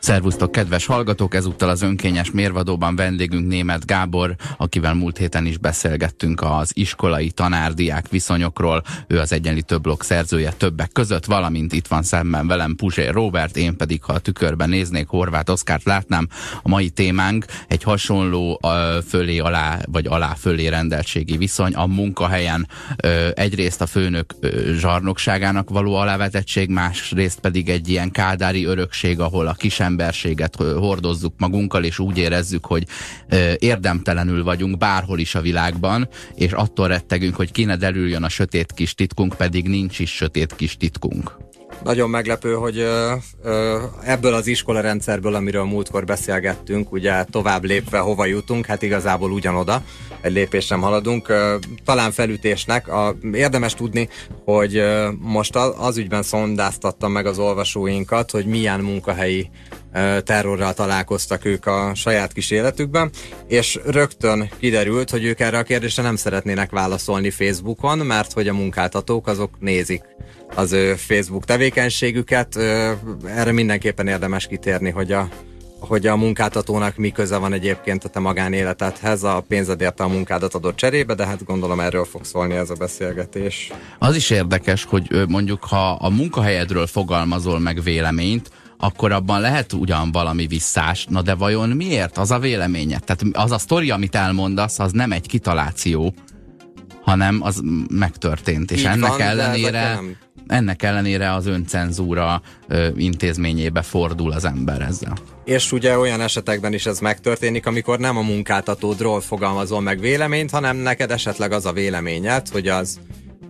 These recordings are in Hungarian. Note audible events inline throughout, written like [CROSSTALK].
Szervusztok, kedves hallgatók! Ezúttal az önkényes mérvadóban vendégünk német Gábor, akivel múlt héten is beszélgettünk az iskolai tanárdiák viszonyokról. Ő az egyenlítő blokk szerzője többek között, valamint itt van szemben velem Puzsé Robert, én pedig, ha a tükörben néznék, Horváth Oszkárt látnám. A mai témánk egy hasonló fölé alá, vagy alá fölé rendeltségi viszony. A munkahelyen egyrészt a főnök zsarnokságának való alávetettség, másrészt pedig egy ilyen kádári örökség, ahol a kis emberséget hordozzuk magunkkal, és úgy érezzük, hogy érdemtelenül vagyunk bárhol is a világban, és attól rettegünk, hogy kéne derüljön a sötét kis titkunk, pedig nincs is sötét kis titkunk. Nagyon meglepő, hogy ebből az iskola rendszerből, amiről múltkor beszélgettünk, ugye tovább lépve hova jutunk, hát igazából ugyanoda, egy lépés sem haladunk. Talán felütésnek. A, érdemes tudni, hogy most az ügyben szondáztattam meg az olvasóinkat, hogy milyen munkahelyi terrorral találkoztak ők a saját kis életükben, és rögtön kiderült, hogy ők erre a kérdésre nem szeretnének válaszolni Facebookon, mert hogy a munkáltatók azok nézik az ő Facebook tevékenységüket. Erre mindenképpen érdemes kitérni, hogy a hogy a munkáltatónak mi köze van egyébként a te magánéletedhez, a pénzedért a munkádat adott cserébe, de hát gondolom erről fog szólni ez a beszélgetés. Az is érdekes, hogy mondjuk ha a munkahelyedről fogalmazol meg véleményt, akkor abban lehet ugyan valami visszás, na de vajon miért az a véleménye? Tehát az a sztori, amit elmondasz, az nem egy kitaláció, hanem az megtörtént. És Így ennek van, ellenére ennek ellenére az öncenzúra ö, intézményébe fordul az ember ezzel. És ugye olyan esetekben is ez megtörténik, amikor nem a munkáltatódról fogalmazol meg véleményt, hanem neked esetleg az a véleményed, hogy az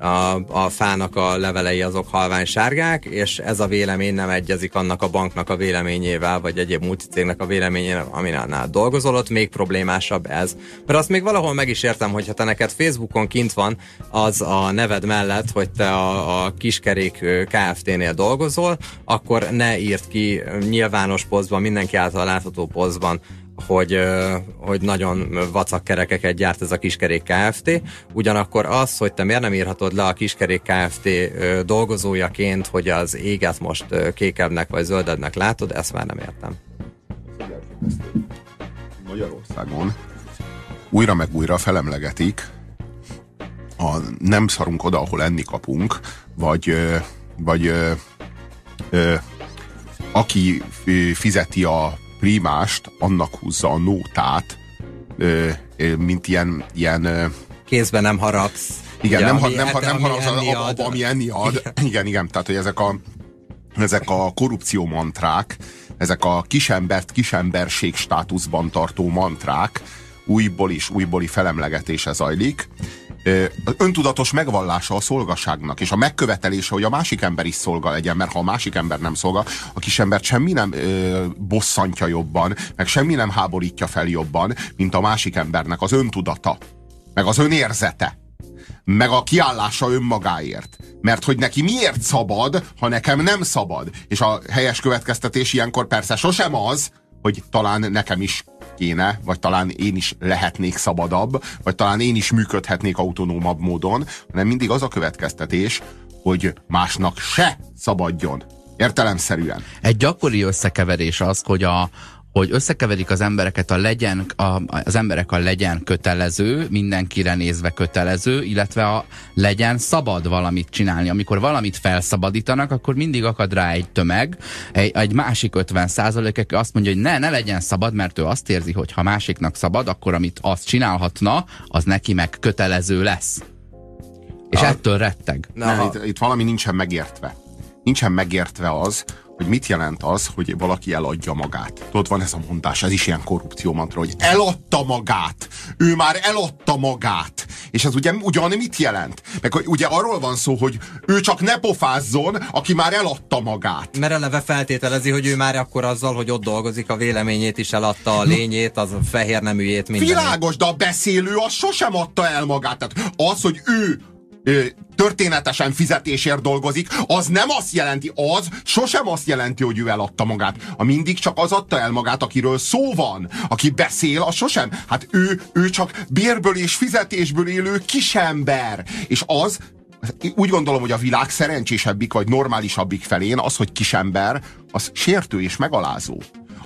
a, a fának a levelei azok halvány sárgák, és ez a vélemény nem egyezik annak a banknak a véleményével, vagy egyéb multicégnek a véleményével, aminál dolgozol, ott még problémásabb ez. Mert azt még valahol meg is értem, hogyha te neked Facebookon kint van az a neved mellett, hogy te a, a kiskerék Kft-nél dolgozol, akkor ne írt ki nyilvános posztban, mindenki által látható posztban hogy, hogy nagyon vacak kerekeket gyárt ez a Kiskerék Kft. Ugyanakkor az, hogy te miért nem írhatod le a Kiskerék Kft. dolgozójaként, hogy az éget most kékebbnek vagy zöldednek látod, ezt már nem értem. Magyarországon újra meg újra felemlegetik a nem szarunk oda, ahol enni kapunk, vagy, vagy ö, ö, aki fizeti a primást, annak húzza a nótát, mint ilyen, ilyen kézben nem harapsz. Igen, nem, nem, nem, nem harapsz enni ad. ami enni ad. Igen. [LAUGHS] igen, igen, tehát hogy ezek a, ezek a korrupció mantrák, ezek a kisembert kisemberség státuszban tartó mantrák újból is újbóli felemlegetése zajlik, öntudatos megvallása a szolgaságnak, és a megkövetelése, hogy a másik ember is szolga legyen, mert ha a másik ember nem szolga, a kis embert semmi nem ö, bosszantja jobban, meg semmi nem háborítja fel jobban, mint a másik embernek az öntudata, meg az önérzete, meg a kiállása önmagáért. Mert hogy neki miért szabad, ha nekem nem szabad? És a helyes következtetés ilyenkor persze sosem az, hogy talán nekem is kéne, vagy talán én is lehetnék szabadabb, vagy talán én is működhetnék autonómabb módon, hanem mindig az a következtetés, hogy másnak se szabadjon. Értelemszerűen. Egy gyakori összekeverés az, hogy a, hogy összekeverik az embereket a legyen, a, az emberek a legyen kötelező, mindenkire nézve kötelező, illetve a legyen szabad valamit csinálni. Amikor valamit felszabadítanak, akkor mindig akad rá egy tömeg, egy, egy másik 50 százalék, azt mondja, hogy ne, ne legyen szabad, mert ő azt érzi, hogy ha másiknak szabad, akkor amit azt csinálhatna, az neki meg kötelező lesz. És a, ettől retteg. Na, ne, itt, itt valami nincsen megértve. Nincsen megértve az, hogy mit jelent az, hogy valaki eladja magát. Tudod, van ez a mondás, ez is ilyen korrupció mantra, hogy eladta magát, ő már eladta magát. És ez ugye ugyan mit jelent? Meg ugye arról van szó, hogy ő csak ne pofázzon, aki már eladta magát. Mert eleve feltételezi, hogy ő már akkor azzal, hogy ott dolgozik, a véleményét is eladta, a lényét, az a fehér neműjét, minden. Világos, de a beszélő az sosem adta el magát. Tehát az, hogy ő történetesen fizetésért dolgozik, az nem azt jelenti, az sosem azt jelenti, hogy ő eladta magát. A mindig csak az adta el magát, akiről szó van. Aki beszél, az sosem. Hát ő, ő csak bérből és fizetésből élő kisember. És az úgy gondolom, hogy a világ szerencsésebbik vagy normálisabbik felén az, hogy kisember, az sértő és megalázó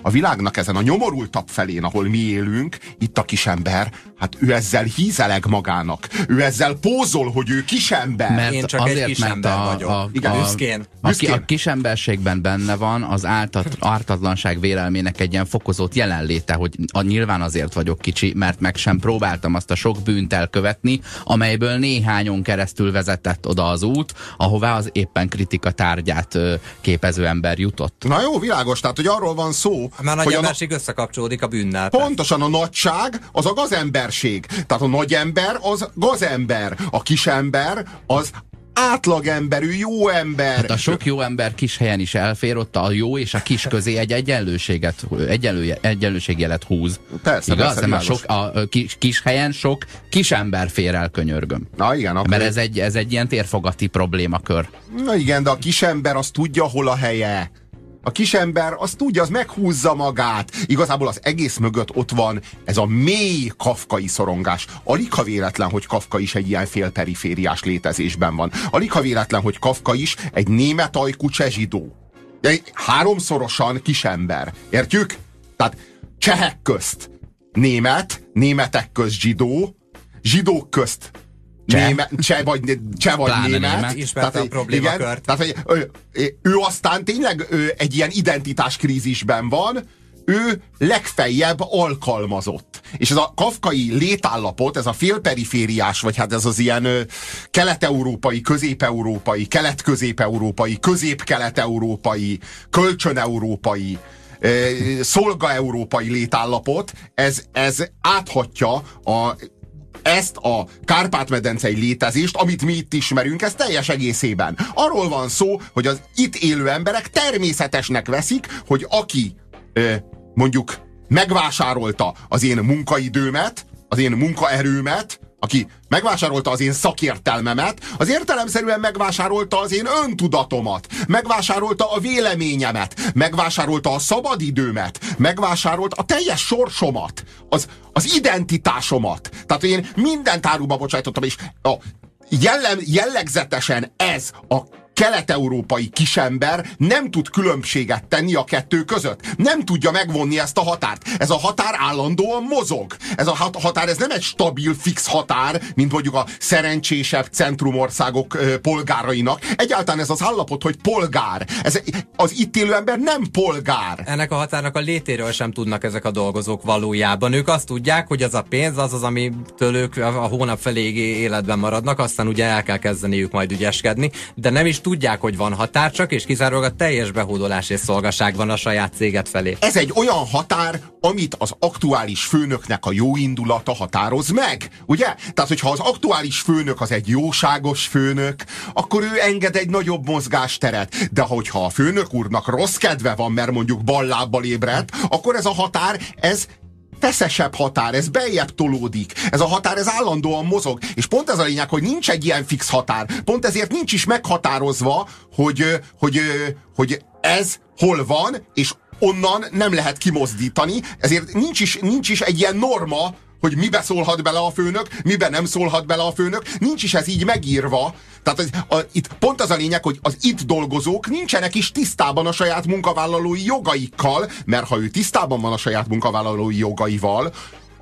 a világnak ezen a nyomorultabb felén, ahol mi élünk, itt a kisember, hát ő ezzel hízeleg magának. Ő ezzel pózol, hogy ő kisember. Mert Én csak azért, egy kisember mert a, vagyok. A, Igen, a, büszkén. A, a kisemberségben benne van az áltat, ártatlanság vélelmének egy ilyen fokozott jelenléte, hogy a, nyilván azért vagyok kicsi, mert meg sem próbáltam azt a sok bűnt elkövetni, amelyből néhányon keresztül vezetett oda az út, ahová az éppen kritika tárgyát képező ember jutott. Na jó, világos, tehát hogy arról van szó, már nagy emberség a, összekapcsolódik a bűnnel. Pontosan a nagyság az a gazemberség. Tehát a nagy ember az gazember. A kisember az átlagemberű, jó ember. Hát a sok jó ember kis helyen is elfér, ott a jó és a kis közé egy egyenlőséget, egyenlő, egyenlőségjelet húz. Persze, Igaz? persze, a, sok, a kis, kis helyen sok kis ember fér el, könyörgöm. Na igen. Akkor Mert ez egy, ez egy ilyen térfogati problémakör. Na igen, de a kis ember az tudja, hol a helye. A kisember az tudja, az meghúzza magát. Igazából az egész mögött ott van ez a mély kafkai szorongás. Alig ha véletlen, hogy Kafka is egy ilyen félperifériás létezésben van. Alig ha véletlen, hogy Kafka is egy német ajkú csezsidó. Egy háromszorosan kisember. Értjük? Tehát csehek közt német, németek közt zsidó, zsidók közt Cseh. Néme, cseh vagy, cseh vagy német. német. tehát, a problémakört. Tehát, hogy ő, ő aztán tényleg ő egy ilyen identitáskrízisben van, ő legfeljebb alkalmazott. És ez a kafkai létállapot, ez a félperifériás, vagy hát ez az ilyen kelet-európai, közép-európai, kelet-közép-európai, közép-kelet-európai, kölcsön-európai, szolga-európai létállapot, ez, ez áthatja a ezt a Kárpát-medencei létezést, amit mi itt ismerünk, ez teljes egészében. Arról van szó, hogy az itt élő emberek természetesnek veszik, hogy aki ö, mondjuk megvásárolta az én munkaidőmet, az én munkaerőmet, aki megvásárolta az én szakértelmemet, az értelemszerűen megvásárolta az én öntudatomat, megvásárolta a véleményemet, megvásárolta a szabadidőmet, megvásárolta a teljes sorsomat, az, az identitásomat. Tehát, én mindent áruba bocsájtottam, és a jellem, jellegzetesen ez a kelet-európai kisember nem tud különbséget tenni a kettő között. Nem tudja megvonni ezt a határt. Ez a határ állandóan mozog. Ez a határ, ez nem egy stabil, fix határ, mint mondjuk a szerencsésebb centrumországok polgárainak. Egyáltalán ez az állapot, hogy polgár. Ez, az itt élő ember nem polgár. Ennek a határnak a létéről sem tudnak ezek a dolgozók valójában. Ők azt tudják, hogy az a pénz, az az, ami ők a hónap felé életben maradnak, aztán ugye el kell kezdeniük majd ügyeskedni, de nem is tudják, hogy van határ, csak és kizárólag a teljes behódolás és szolgaság van a saját céget felé. Ez egy olyan határ, amit az aktuális főnöknek a jó indulata határoz meg, ugye? Tehát, hogyha az aktuális főnök az egy jóságos főnök, akkor ő enged egy nagyobb mozgásteret. De hogyha a főnök úrnak rossz kedve van, mert mondjuk ballábbal ébredt, akkor ez a határ, ez feszesebb határ, ez beljebb tolódik. Ez a határ, ez állandóan mozog. És pont ez a lényeg, hogy nincs egy ilyen fix határ. Pont ezért nincs is meghatározva, hogy, hogy, hogy ez hol van, és onnan nem lehet kimozdítani, ezért nincs is, nincs is egy ilyen norma, hogy mibe szólhat bele a főnök, mibe nem szólhat bele a főnök, nincs is ez így megírva. Tehát az, a, itt pont az a lényeg, hogy az itt dolgozók nincsenek is tisztában a saját munkavállalói jogaikkal, mert ha ő tisztában van a saját munkavállalói jogaival,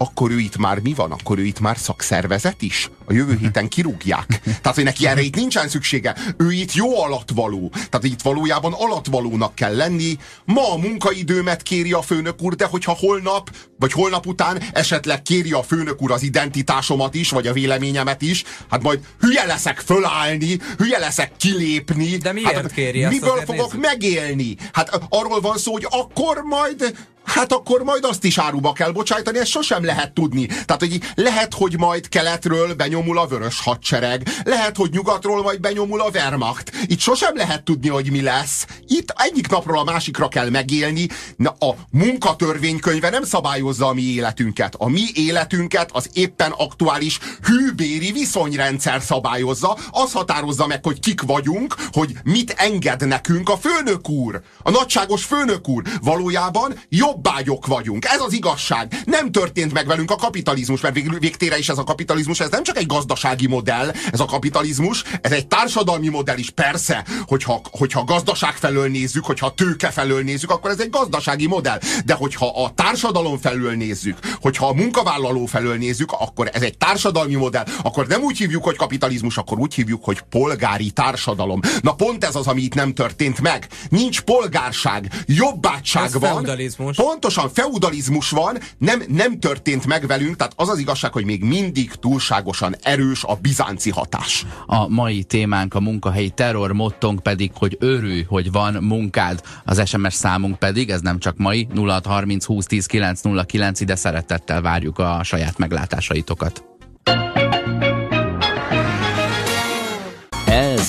akkor ő itt már mi van? Akkor ő itt már szakszervezet is? A jövő héten kirúgják. Tehát, hogy neki erre itt nincsen szüksége. Ő itt jó alatvaló. Tehát itt valójában alatvalónak kell lenni. Ma a munkaidőmet kéri a főnök úr, de hogyha holnap, vagy holnap után esetleg kéri a főnök úr az identitásomat is, vagy a véleményemet is, hát majd hülye leszek fölállni, hülye leszek kilépni. De miért hát, kéri Miből fogok nézzük. megélni? Hát arról van szó, hogy akkor majd Hát akkor majd azt is áruba kell bocsájtani, ezt sosem lehet tudni. Tehát, hogy lehet, hogy majd keletről benyomul a vörös hadsereg, lehet, hogy nyugatról majd benyomul a Wehrmacht. Itt sosem lehet tudni, hogy mi lesz. Itt egyik napról a másikra kell megélni. Na, a munkatörvénykönyve nem szabályozza a mi életünket. A mi életünket az éppen aktuális hűbéri viszonyrendszer szabályozza. Az határozza meg, hogy kik vagyunk, hogy mit enged nekünk a főnök úr. A nagyságos főnök úr. Valójában jobb jobbágyok vagyunk. Ez az igazság. Nem történt meg velünk a kapitalizmus, mert vég, végtére is ez a kapitalizmus, ez nem csak egy gazdasági modell, ez a kapitalizmus, ez egy társadalmi modell is. Persze, hogyha, hogyha gazdaság felől nézzük, hogyha tőke felől nézzük, akkor ez egy gazdasági modell. De hogyha a társadalom felől nézzük, hogyha a munkavállaló felől nézzük, akkor ez egy társadalmi modell. Akkor nem úgy hívjuk, hogy kapitalizmus, akkor úgy hívjuk, hogy polgári társadalom. Na pont ez az, ami itt nem történt meg. Nincs polgárság, jobbátság Ez van. feudalizmus. Pontosan, feudalizmus van, nem, nem történt meg velünk, tehát az az igazság, hogy még mindig túlságosan erős a bizánci hatás. A mai témánk a munkahelyi terror, mottónk pedig, hogy örülj, hogy van munkád. Az SMS számunk pedig, ez nem csak mai, 0630 20 10 909, ide szeretettel várjuk a saját meglátásaitokat.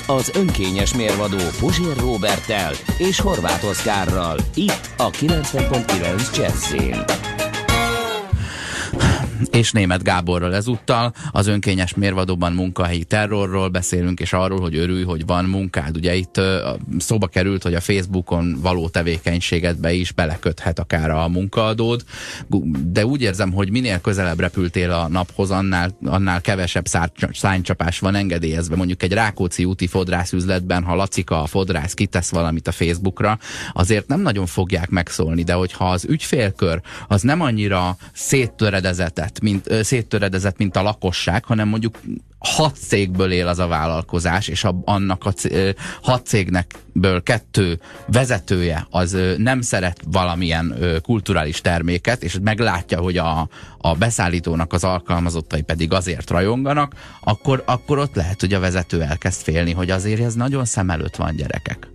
Az önkényes mérvadó Puzsér Robertel és Horváth Oszkárral. Itt a 90.9 Jazzin. És német Gáborral ezúttal. Az önkényes mérvadóban munkahelyi terrorról beszélünk, és arról, hogy örülj, hogy van munkád. Ugye itt szóba került, hogy a Facebookon való tevékenységedbe is beleköthet akár a munkaadód, de úgy érzem, hogy minél közelebb repültél a naphoz, annál, annál kevesebb szánycsapás van engedélyezve. Mondjuk egy Rákóczi úti fodrászüzletben, ha Lacika a fodrász kitesz valamit a Facebookra, azért nem nagyon fogják megszólni, de hogyha az ügyfélkör az nem annyira széttöredezetett, mint, ö, széttöredezett, mint a lakosság, hanem mondjuk hat cégből él az a vállalkozás, és a, annak a c- ö, hat cégnekből kettő vezetője az nem szeret valamilyen kulturális terméket, és meglátja, hogy a, a beszállítónak az alkalmazottai pedig azért rajonganak, akkor, akkor ott lehet, hogy a vezető elkezd félni, hogy azért ez nagyon szem előtt van gyerekek.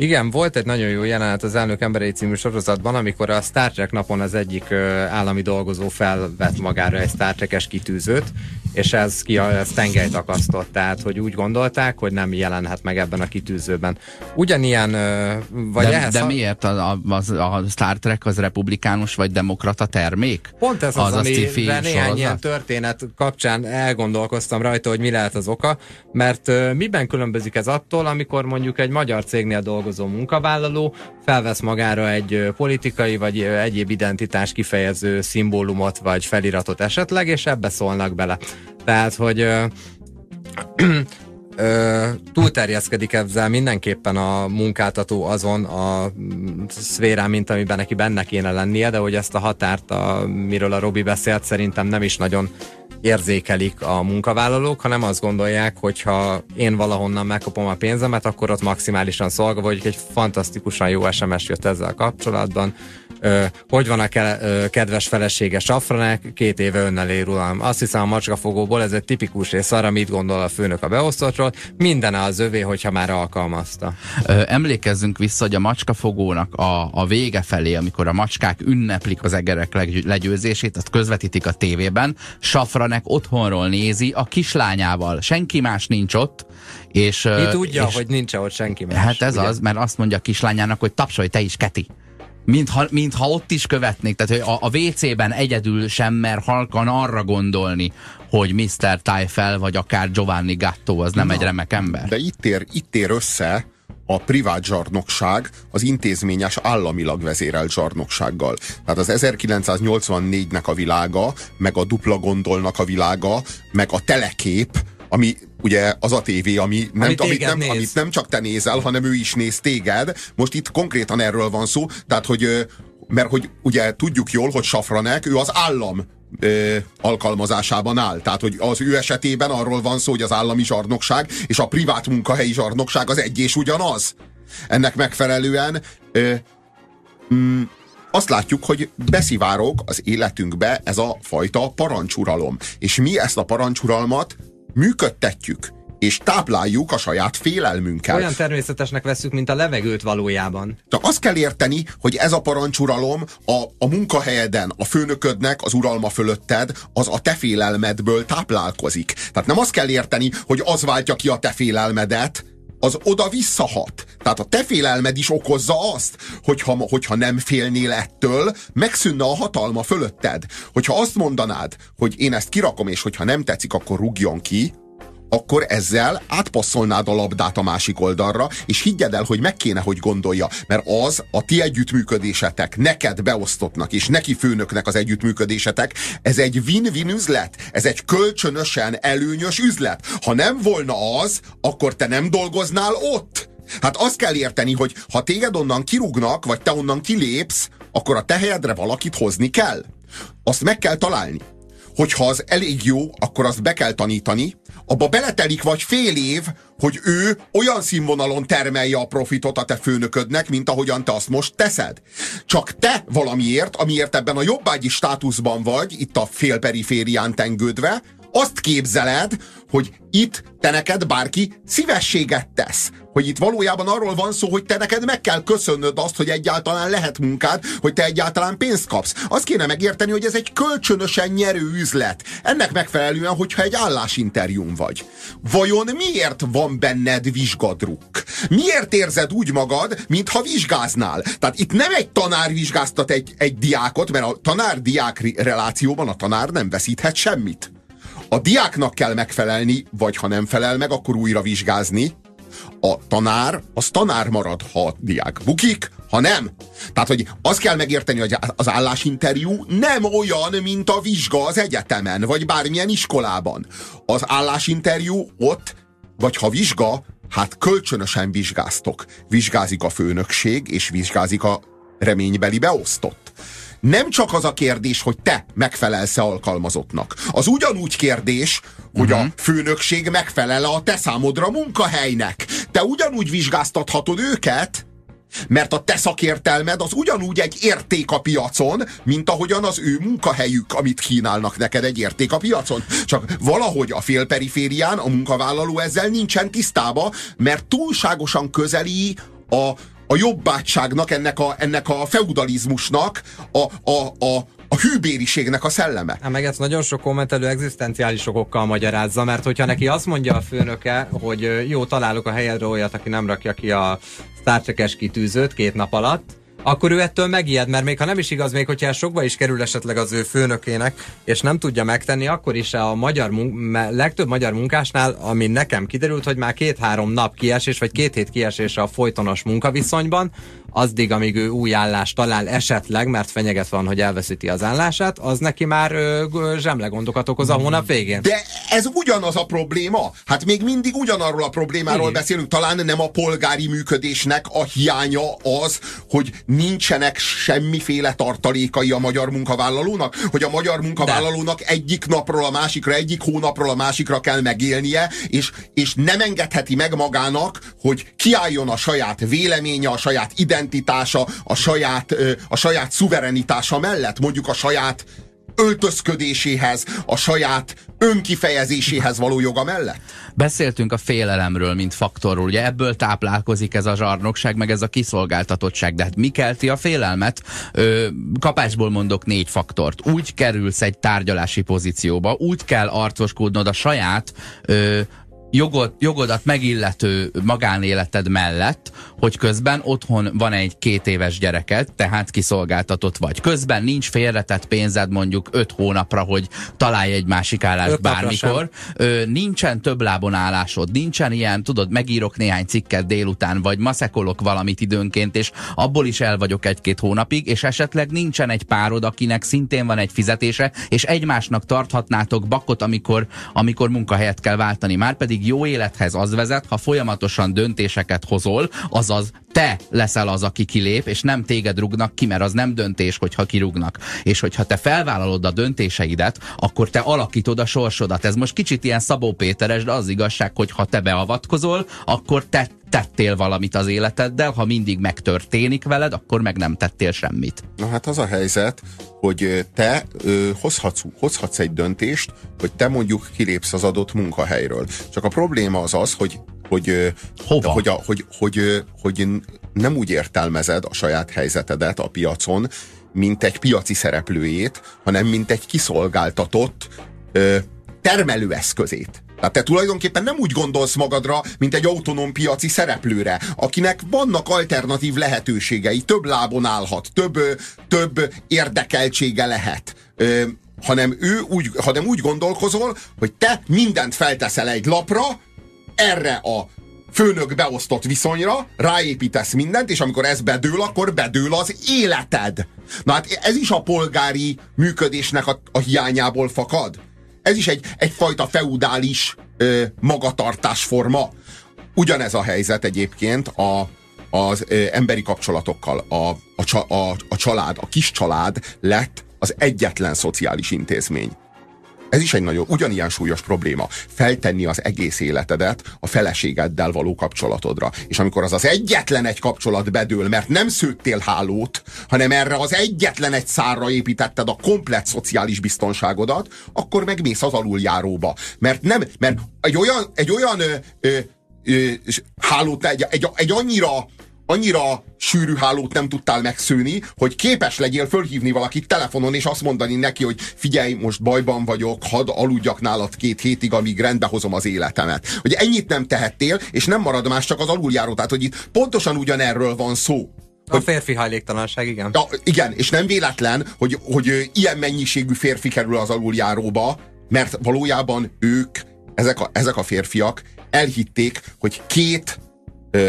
Igen, volt egy nagyon jó jelenet az Elnök Emberei című sorozatban, amikor a Star Trek napon az egyik állami dolgozó felvett magára egy Star Trek-es kitűzőt, és ez ki ez tengelyt akasztott, tehát hogy úgy gondolták, hogy nem jelenhet meg ebben a kitűzőben. Ugyanilyen, vagy de, ehhez de miért a, a, a, Star Trek az republikánus vagy demokrata termék? Pont ez az, Az amire néhány ilyen történet kapcsán elgondolkoztam rajta, hogy mi lehet az oka, mert miben különbözik ez attól, amikor mondjuk egy magyar cégnél dolgozó munkavállaló felvesz magára egy politikai vagy egyéb identitás kifejező szimbólumot vagy feliratot esetleg, és ebbe szólnak bele. Tehát, hogy ö, ö, túlterjeszkedik ezzel mindenképpen a munkáltató azon a mm, szférán, mint amiben neki benne kéne lennie, de hogy ezt a határt, a, miről a Robi beszélt, szerintem nem is nagyon érzékelik a munkavállalók, hanem azt gondolják, hogy ha én valahonnan megkapom a pénzemet, akkor ott maximálisan szolga, vagy egy fantasztikusan jó SMS jött ezzel kapcsolatban. Ö, hogy van a ke- ö, kedves felesége Safranek, két éve önnel ér uram. Azt hiszem a macskafogóból ez egy tipikus rész arra, mit gondol a főnök a beosztottról. Minden az övé, hogyha már alkalmazta. Ö, emlékezzünk vissza, hogy a macskafogónak a, a vége felé, amikor a macskák ünneplik az egerek legy- legyőzését, azt közvetítik a tévében, Safranek otthonról nézi a kislányával. Senki más nincs ott, és... Ki tudja, és, hogy nincs ott senki más. Hát ez ugye? az, mert azt mondja a kislányának, hogy tapsolj te is, Keti. Mintha, mintha ott is követnék, tehát hogy a, a WC-ben egyedül sem mer halkan arra gondolni, hogy Mr. Tyfel vagy akár Giovanni Gatto az nem Na, egy remek ember. De itt ér, itt ér össze a privát zsarnokság az intézményes államilag vezérelt zsarnoksággal. Tehát az 1984-nek a világa, meg a dupla gondolnak a világa, meg a telekép, ami ugye az a tévé, ami nem, Ami amit, nem, néz. amit nem csak te nézel, hanem ő is néz téged. Most itt konkrétan erről van szó, tehát hogy mert hogy ugye tudjuk jól, hogy Safranek, ő az állam ö, alkalmazásában áll. Tehát, hogy az ő esetében arról van szó, hogy az állami zsarnokság és a privát munkahelyi zsarnokság az egy és ugyanaz. Ennek megfelelően ö, mm, azt látjuk, hogy beszivárog az életünkbe ez a fajta parancsuralom. És mi ezt a parancsuralmat működtetjük, és tápláljuk a saját félelmünkkel. Olyan természetesnek veszük, mint a levegőt valójában. Csak azt kell érteni, hogy ez a parancsuralom a, a munkahelyeden, a főnöködnek, az uralma fölötted, az a te félelmedből táplálkozik. Tehát nem azt kell érteni, hogy az váltja ki a te félelmedet, az oda visszahat. Tehát a te félelmed is okozza azt, hogyha, hogyha nem félnél ettől, megszűnne a hatalma fölötted. Hogyha azt mondanád, hogy én ezt kirakom, és hogyha nem tetszik, akkor rúgjon ki, akkor ezzel átpasszolnád a labdát a másik oldalra, és higgyed el, hogy meg kéne, hogy gondolja, mert az a ti együttműködésetek, neked beosztottnak, és neki főnöknek az együttműködésetek, ez egy win-win üzlet, ez egy kölcsönösen előnyös üzlet. Ha nem volna az, akkor te nem dolgoznál ott. Hát azt kell érteni, hogy ha téged onnan kirúgnak, vagy te onnan kilépsz, akkor a te helyedre valakit hozni kell. Azt meg kell találni. Hogyha az elég jó, akkor azt be kell tanítani, abba beletelik vagy fél év, hogy ő olyan színvonalon termelje a profitot a te főnöködnek, mint ahogyan te azt most teszed. Csak te valamiért, amiért ebben a jobbágyi státuszban vagy, itt a félperiférián tengődve, azt képzeled, hogy itt te neked bárki szívességet tesz. Hogy itt valójában arról van szó, hogy te neked meg kell köszönnöd azt, hogy egyáltalán lehet munkád, hogy te egyáltalán pénzt kapsz. Azt kéne megérteni, hogy ez egy kölcsönösen nyerő üzlet. Ennek megfelelően, hogyha egy állásinterjún vagy. Vajon miért van benned vizsgadruk? Miért érzed úgy magad, mintha vizsgáznál? Tehát itt nem egy tanár vizsgáztat egy, egy diákot, mert a tanár-diák relációban a tanár nem veszíthet semmit. A diáknak kell megfelelni, vagy ha nem felel meg, akkor újra vizsgázni. A tanár, az tanár marad, ha a diák bukik, ha nem. Tehát, hogy azt kell megérteni, hogy az állásinterjú nem olyan, mint a vizsga az egyetemen, vagy bármilyen iskolában. Az állásinterjú ott, vagy ha vizsga, hát kölcsönösen vizsgáztok. Vizsgázik a főnökség, és vizsgázik a reménybeli beosztott nem csak az a kérdés, hogy te megfelelsz-e alkalmazottnak. Az ugyanúgy kérdés, hogy uh-huh. a mhm. főnökség megfelel a te számodra munkahelynek. Te ugyanúgy vizsgáztathatod őket, mert a te szakértelmed az ugyanúgy egy érték a piacon, mint ahogyan az ő munkahelyük, amit kínálnak neked egy érték a piacon. Csak valahogy a félperiférián a munkavállaló ezzel nincsen tisztába, mert túlságosan közeli a, a jobbátságnak, ennek a, ennek a feudalizmusnak, a, a, a, a hűbériségnek a szelleme. Hát meg ezt nagyon sok kommentelő egzisztenciális okokkal magyarázza, mert hogyha neki azt mondja a főnöke, hogy jó, találok a helyedre olyat, aki nem rakja ki a Star kitűzőt két nap alatt, akkor ő ettől megijed, mert még ha nem is igaz, még hogyha el sokba is kerül esetleg az ő főnökének, és nem tudja megtenni, akkor is a magyar mun- legtöbb magyar munkásnál, ami nekem kiderült, hogy már két-három nap kiesés, vagy két hét kiesés a folytonos munkaviszonyban, azdig, amíg ő új állást talál esetleg, mert fenyeget van, hogy elveszíti az állását, az neki már ö, zsemlegondokat okoz a hónap végén. De ez ugyanaz a probléma. Hát még mindig ugyanarról a problémáról Igen. beszélünk. Talán nem a polgári működésnek a hiánya az, hogy nincsenek semmiféle tartalékai a magyar munkavállalónak, hogy a magyar munkavállalónak De. egyik napról a másikra, egyik hónapról a másikra kell megélnie, és, és nem engedheti meg magának, hogy kiálljon a saját véleménye, a saját ide identitása, a saját, a saját szuverenitása mellett, mondjuk a saját öltözködéséhez, a saját önkifejezéséhez való joga mellett? Beszéltünk a félelemről, mint faktorról. Ugye ebből táplálkozik ez a zsarnokság, meg ez a kiszolgáltatottság. De hát mi kelti a félelmet? Ö, kapásból mondok négy faktort. Úgy kerülsz egy tárgyalási pozícióba, úgy kell arcoskodnod a saját ö, jogod, jogodat megillető magánéleted mellett, hogy közben otthon van egy két éves gyereket, tehát kiszolgáltatott vagy. Közben nincs félretett pénzed mondjuk öt hónapra, hogy találj egy másik állást öt bármikor. Ö, nincsen több lábon állásod, nincsen ilyen, tudod, megírok néhány cikket délután, vagy maszekolok valamit időnként, és abból is el vagyok egy-két hónapig, és esetleg nincsen egy párod, akinek szintén van egy fizetése, és egymásnak tarthatnátok bakot, amikor, amikor munkahelyet kell váltani. Már pedig pedig jó élethez az vezet, ha folyamatosan döntéseket hozol, azaz te leszel az, aki kilép, és nem téged rugnak ki, mert az nem döntés, hogyha kirúgnak. És hogyha te felvállalod a döntéseidet, akkor te alakítod a sorsodat. Ez most kicsit ilyen Szabó Péteres, de az igazság, hogy ha te beavatkozol, akkor te tettél valamit az életeddel, ha mindig megtörténik veled, akkor meg nem tettél semmit. Na hát az a helyzet, hogy te ö, hozhatsz, hozhatsz egy döntést, hogy te mondjuk kilépsz az adott munkahelyről. Csak a probléma az az, hogy hogy, Hova? Hogy, hogy, hogy, hogy nem úgy értelmezed a saját helyzetedet a piacon, mint egy piaci szereplőjét, hanem mint egy kiszolgáltatott ö, termelőeszközét. Tehát te tulajdonképpen nem úgy gondolsz magadra, mint egy autonóm piaci szereplőre, akinek vannak alternatív lehetőségei, több lábon állhat, több, több érdekeltsége lehet hanem ő úgy, hanem úgy gondolkozol, hogy te mindent felteszel egy lapra, erre a főnök beosztott viszonyra, ráépítesz mindent, és amikor ez bedől, akkor bedől az életed. Na hát ez is a polgári működésnek a, a hiányából fakad. Ez is egy, egyfajta feudális ö, magatartásforma. Ugyanez a helyzet egyébként a, az ö, emberi kapcsolatokkal. A, a, a, a család, a kis család lett az egyetlen szociális intézmény. Ez is egy nagyon ugyanilyen súlyos probléma. Feltenni az egész életedet a feleségeddel való kapcsolatodra. És amikor az az egyetlen egy kapcsolat bedől, mert nem szőttél hálót, hanem erre az egyetlen egy szárra építetted a komplet szociális biztonságodat, akkor megmész az aluljáróba. Mert nem, mert egy olyan, egy olyan ö, ö, ö, hálót, egy, egy, egy annyira annyira sűrű hálót nem tudtál megszőni, hogy képes legyél fölhívni valakit telefonon, és azt mondani neki, hogy figyelj, most bajban vagyok, hadd aludjak nálad két hétig, amíg rendbe hozom az életemet. Hogy ennyit nem tehettél, és nem marad más, csak az aluljáró. Tehát, hogy itt pontosan ugyanerről van szó. A férfi hajléktalanság, igen. Ja, igen, és nem véletlen, hogy, hogy ilyen mennyiségű férfi kerül az aluljáróba, mert valójában ők, ezek a, ezek a férfiak elhitték, hogy két ö,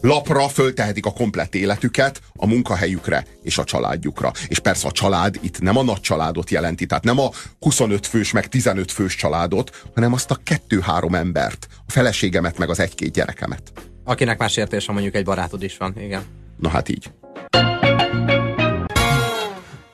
lapra föltehetik a komplett életüket a munkahelyükre és a családjukra. És persze a család itt nem a nagy családot jelenti, tehát nem a 25 fős meg 15 fős családot, hanem azt a kettő-három embert, a feleségemet meg az egy-két gyerekemet. Akinek más értése mondjuk egy barátod is van, igen. Na hát így.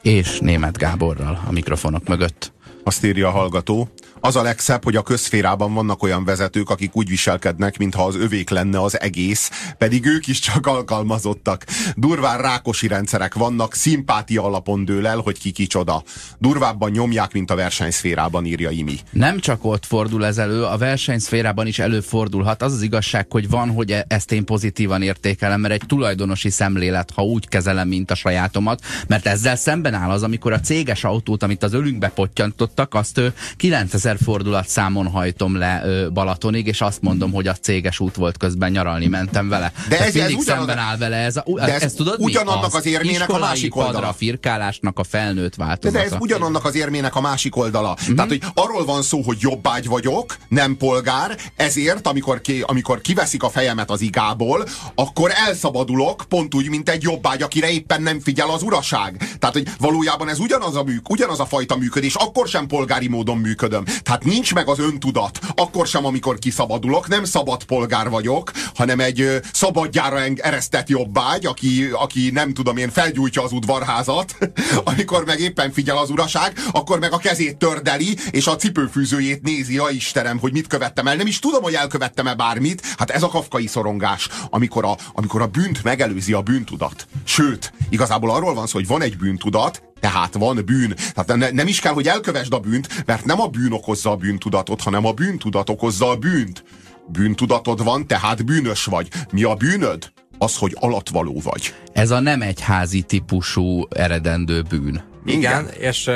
És német Gáborral a mikrofonok mögött. Azt írja a hallgató, az a legszebb, hogy a közférában vannak olyan vezetők, akik úgy viselkednek, mintha az övék lenne az egész, pedig ők is csak alkalmazottak. Durván rákosi rendszerek vannak, szimpátia alapon dől el, hogy ki kicsoda. Durvábban nyomják, mint a versenyszférában, írja Imi. Nem csak ott fordul ez elő, a versenyszférában is előfordulhat. Az az igazság, hogy van, hogy e- ezt én pozitívan értékelem, mert egy tulajdonosi szemlélet, ha úgy kezelem, mint a sajátomat, mert ezzel szemben áll az, amikor a céges autót, amit az ölünkbe pottyantottak, azt 9000 ezer fordulat számon hajtom le ö, Balatonig, és azt mondom, hogy a céges út volt közben nyaralni mentem vele. De ez, mindig ez szemben áll vele ez a, de ez, ez tudod ugyanannak mi? az érmének a másik oldala. padra firkálásnak a felnőtt változata. De ez ugyanannak az érmének a másik oldala. Mm-hmm. Tehát, hogy arról van szó, hogy jobbágy vagyok, nem polgár, ezért, amikor, ki, amikor kiveszik a fejemet az igából, akkor elszabadulok, pont úgy, mint egy jobbágy, akire éppen nem figyel az uraság. Tehát, hogy valójában ez ugyanaz a, műk, ugyanaz a fajta működés, akkor sem polgári módon működöm. Tehát nincs meg az öntudat, akkor sem, amikor kiszabadulok, nem szabad polgár vagyok, hanem egy szabadjára eresztett jobbágy, aki, aki nem tudom én, felgyújtja az udvarházat, [LAUGHS] amikor meg éppen figyel az uraság, akkor meg a kezét tördeli, és a cipőfűzőjét nézi, a Istenem, hogy mit követtem el. Nem is tudom, hogy elkövettem-e bármit. Hát ez a kafkai szorongás, amikor a, amikor a bűnt megelőzi a bűntudat. Sőt, igazából arról van szó, hogy van egy bűntudat, tehát van bűn. Tehát ne, nem is kell, hogy elkövesd a bűnt, mert nem a bűn okozza a bűntudatot, hanem a bűntudat okozza a bűnt. Bűntudatod van, tehát bűnös vagy. Mi a bűnöd? Az, hogy alatvaló vagy. Ez a nem egyházi típusú eredendő bűn. Igen, Igen, és uh,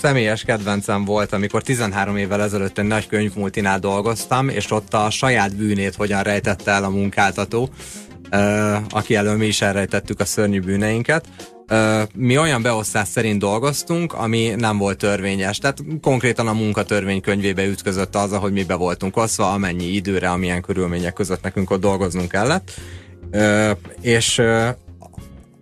személyes kedvencem volt, amikor 13 évvel ezelőtt egy nagy könyvmultinál dolgoztam, és ott a saját bűnét hogyan rejtette el a munkáltató, uh, aki elől mi is elrejtettük a szörnyű bűneinket mi olyan beosztás szerint dolgoztunk, ami nem volt törvényes. Tehát konkrétan a munkatörvény könyvébe ütközött az, hogy mi be voltunk oszva, amennyi időre, amilyen körülmények között nekünk ott dolgoznunk kellett. És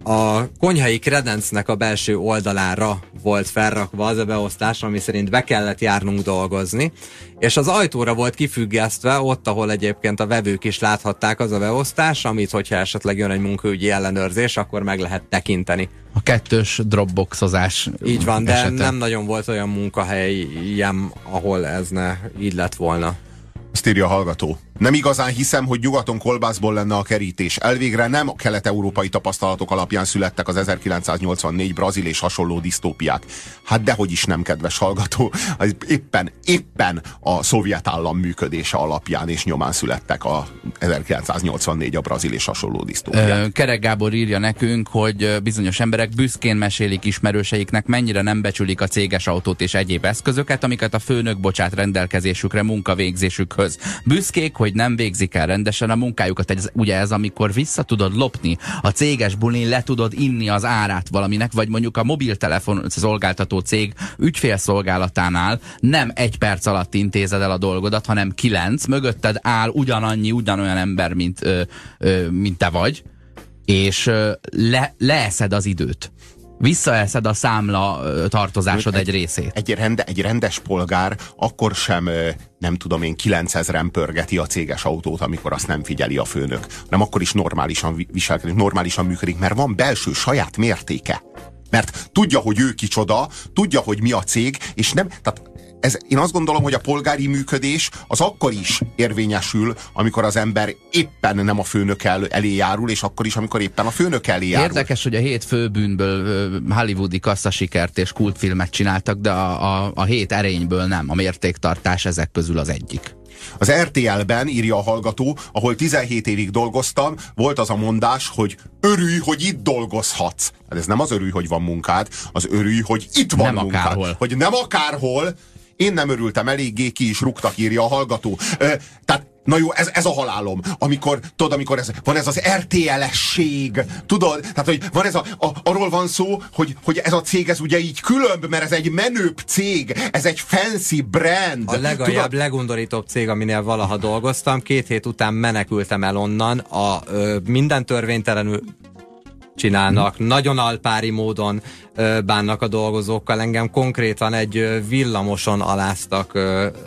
a konyhai kredencnek a belső oldalára volt felrakva az a beosztás, ami szerint be kellett járnunk dolgozni, és az ajtóra volt kifüggesztve, ott, ahol egyébként a vevők is láthatták az a beosztás, amit, hogyha esetleg jön egy munkaügyi ellenőrzés, akkor meg lehet tekinteni. A kettős dropboxozás Így van, de esete. nem nagyon volt olyan munkahelyem, ahol ez ne így lett volna. Azt írja a hallgató. Nem igazán hiszem, hogy nyugaton kolbászból lenne a kerítés. Elvégre nem a kelet-európai tapasztalatok alapján születtek az 1984 brazil és hasonló disztópiák. Hát dehogy is nem, kedves hallgató. Éppen, éppen a szovjet állam működése alapján és nyomán születtek a 1984 a brazil és hasonló disztópiák. Kerek Gábor írja nekünk, hogy bizonyos emberek büszkén mesélik ismerőseiknek, mennyire nem becsülik a céges autót és egyéb eszközöket, amiket a főnök bocsát rendelkezésükre munkavégzésükhöz. Munkájukhoz. Büszkék, hogy nem végzik el rendesen a munkájukat. Ez, ugye ez, amikor vissza tudod lopni a céges bulin, le tudod inni az árát valaminek, vagy mondjuk a mobiltelefon szolgáltató cég ügyfélszolgálatánál nem egy perc alatt intézed el a dolgodat, hanem kilenc, mögötted áll ugyanannyi, ugyanolyan ember, mint, ö, ö, mint te vagy, és ö, le, leeszed az időt visszaeszed a számla tartozásod egy, egy részét. Egy, rende, egy rendes polgár akkor sem, nem tudom én, 9000-en pörgeti a céges autót, amikor azt nem figyeli a főnök. Nem akkor is normálisan viselkedik, normálisan működik, mert van belső saját mértéke. Mert tudja, hogy ő kicsoda, tudja, hogy mi a cég, és nem, tehát ez, én azt gondolom, hogy a polgári működés az akkor is érvényesül, amikor az ember éppen nem a főnök el, elé járul, és akkor is, amikor éppen a főnök elé járul. Érdekes, hogy a hét főbűnből hollywoodi kasszasikert és kultfilmet csináltak, de a, a, a hét erényből nem. A mértéktartás ezek közül az egyik. Az RTL-ben, írja a hallgató, ahol 17 évig dolgoztam, volt az a mondás, hogy örülj, hogy itt dolgozhatsz. Hát ez nem az örülj, hogy van munkád, az örülj, hogy itt van nem munkád. Akárhol. Hogy nem akárhol, én nem örültem eléggé, ki is rúgtak, írja a hallgató. Ö, tehát Na jó, ez, ez a halálom. Amikor, tudod, amikor ez, van ez az RTL-esség, tudod? Tehát, hogy van ez a, a, arról van szó, hogy, hogy ez a cég, ez ugye így különb, mert ez egy menőbb cég, ez egy fancy brand. A legalább legundorítóbb cég, aminél valaha dolgoztam, két hét után menekültem el onnan, a ö, minden törvénytelenül csinálnak, hmm. nagyon alpári módon bánnak a dolgozókkal. Engem konkrétan egy villamoson aláztak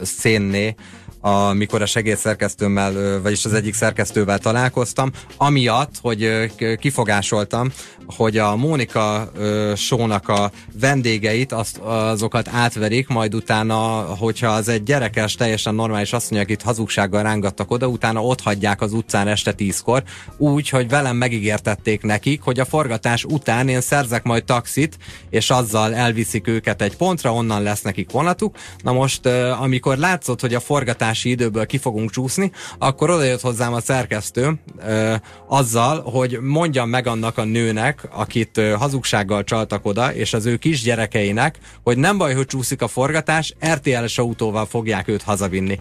szénné, amikor a segédszerkesztőmmel, vagyis az egyik szerkesztővel találkoztam, amiatt, hogy kifogásoltam, hogy a Mónika sónak a vendégeit, azt, azokat átverik, majd utána, hogyha az egy gyerekes, teljesen normális mondja, akit hazugsággal rángattak oda, utána ott hagyják az utcán este tízkor, úgy, hogy velem megígértették nekik, hogy a forgatás után én szerzek majd taxit, és azzal elviszik őket egy pontra, onnan lesz nekik vonatuk. Na most, amikor látszott, hogy a forgatás forgatási időből ki fogunk csúszni, akkor oda jött hozzám a szerkesztő ö, azzal, hogy mondjam meg annak a nőnek, akit ö, hazugsággal csaltak oda, és az ő kisgyerekeinek, hogy nem baj, hogy csúszik a forgatás, RTL-es autóval fogják őt hazavinni.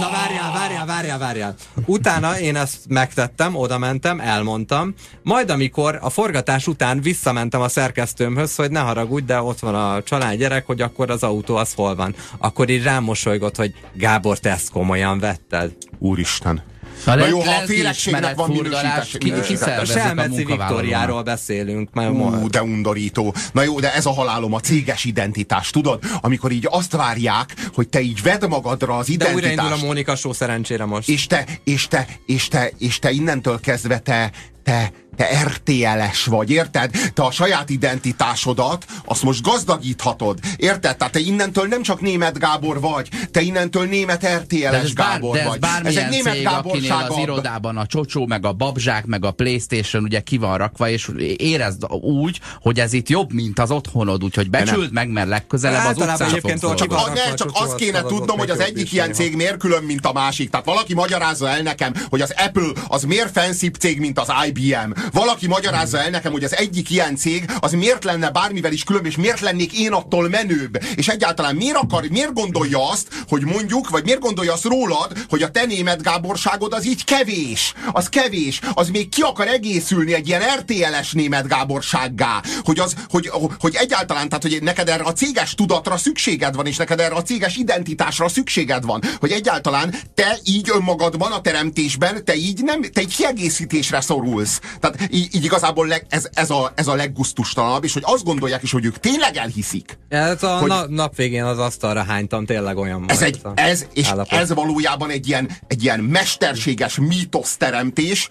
Na várjál, várjál, várjál, várjál. Utána én ezt megtettem, oda mentem, elmondtam, majd amikor a forgatás után visszamentem a szerkesztőmhöz, hogy ne haragudj, de ott van a család gyerek, hogy akkor az autó az hol van. Akkor így rámosolygott, hogy Gábor, te ezt komolyan vetted? Úristen. Na, Na jó, ha a félekségnek van minősítés. Ki, ki a Selmeci Viktoriáról beszélünk. Mert Ú, de undorító. Na jó, de ez a halálom, a céges identitás, tudod? Amikor így azt várják, hogy te így vedd magadra az identitást. De újra indul a Mónika show szerencsére most. És te, és te, és te, és te innentől kezdve te, te, te RTL-es vagy, érted? Te a saját identitásodat, azt most gazdagíthatod, érted? Tehát te innentől nem csak német Gábor vagy, te innentől német RTL-es Gábor bár, vagy. Ez egy német cég, Gáborság az irodában a csocsó, meg a babzsák, meg a Playstation ugye ki van rakva, és érezd úgy, hogy ez itt jobb, mint az otthonod, úgyhogy becsüld meg, mert legközelebb az utcán fogsz Csak, a, ne, csak azt kéne tudnom, hogy az egyik ilyen cég miért külön, mint a másik. Tehát valaki magyarázza el nekem, hogy az Apple az miért fancy cég, mint az IBM. Valaki magyarázza el nekem, hogy az egyik ilyen cég az miért lenne bármivel is különb, és miért lennék én attól menőbb. És egyáltalán miért akar, miért gondolja azt, hogy mondjuk, vagy miért gondolja azt rólad, hogy a te német Gáborságod az így kevés. Az kevés. Az még ki akar egészülni egy ilyen RTL-es német Gáborsággá. Hogy, az, hogy, hogy egyáltalán, tehát hogy neked erre a céges tudatra szükséged van, és neked erre a céges identitásra szükséged van. Hogy egyáltalán te így önmagadban, a teremtésben, te így nem, te egy kiegészítésre szorulsz. Tehát így, így igazából leg, ez, ez, a, ez a leggusztustalanabb, és hogy azt gondolják is, hogy ők tényleg elhiszik. Ez a hogy, na, nap végén az asztalra hánytam, tényleg olyan ez, egy, ez, és állapot. ez valójában egy ilyen, egy ilyen mesterséges mítoszteremtés,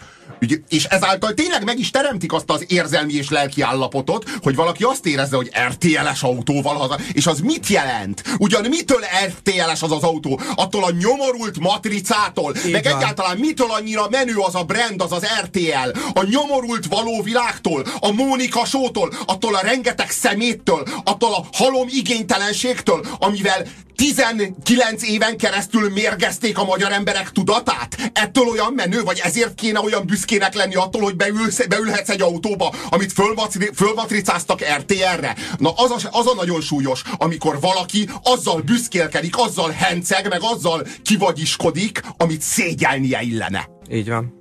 és ezáltal tényleg meg is teremtik azt az érzelmi és lelki állapotot, hogy valaki azt érezze, hogy RTL-es autóval haza, és az mit jelent? Ugyan mitől RTL-es az az autó? Attól a nyomorult matricától, Így meg egyáltalán mitől annyira menő az a brand, az az RTL? A nyomorult való világtól, a Mónika sótól, attól a rengeteg szeméttől, attól a halom igénytelenségtől, amivel 19 éven keresztül mérgezték a magyar emberek tudatát? Ettől olyan menő, vagy ezért kéne olyan büszkének lenni attól, hogy beülsz, beülhetsz egy autóba, amit fölmatricáztak RTR-re? Na az a, az a nagyon súlyos, amikor valaki azzal büszkélkedik, azzal henceg, meg azzal kivagyiskodik, amit szégyelnie illene. Így van.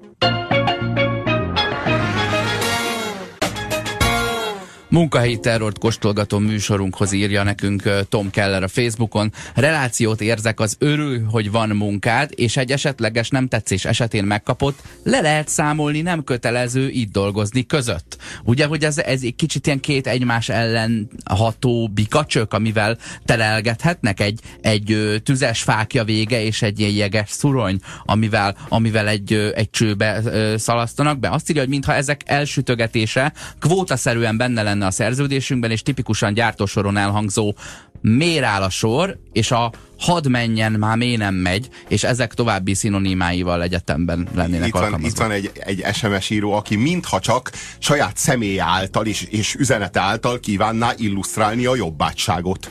Munkahelyi terrort kóstolgató műsorunkhoz írja nekünk Tom Keller a Facebookon. Relációt érzek az örül, hogy van munkád, és egy esetleges nem tetszés esetén megkapott, le lehet számolni nem kötelező itt dolgozni között. Ugye, hogy ez, ez egy kicsit ilyen két egymás ellen ható bikacsök, amivel telelgethetnek egy, egy tüzes fákja vége és egy ilyen jeges szurony, amivel, amivel egy, egy csőbe szalasztanak be. Azt írja, hogy mintha ezek elsütögetése kvótaszerűen benne lenne benne a szerződésünkben, és tipikusan gyártósoron elhangzó miért áll a sor, és a had menjen, már miért nem megy, és ezek további szinonimáival egyetemben lennének itt van, itt van egy, egy SMS író, aki mintha csak saját személy által és, és üzenete által kívánná illusztrálni a jobbátságot.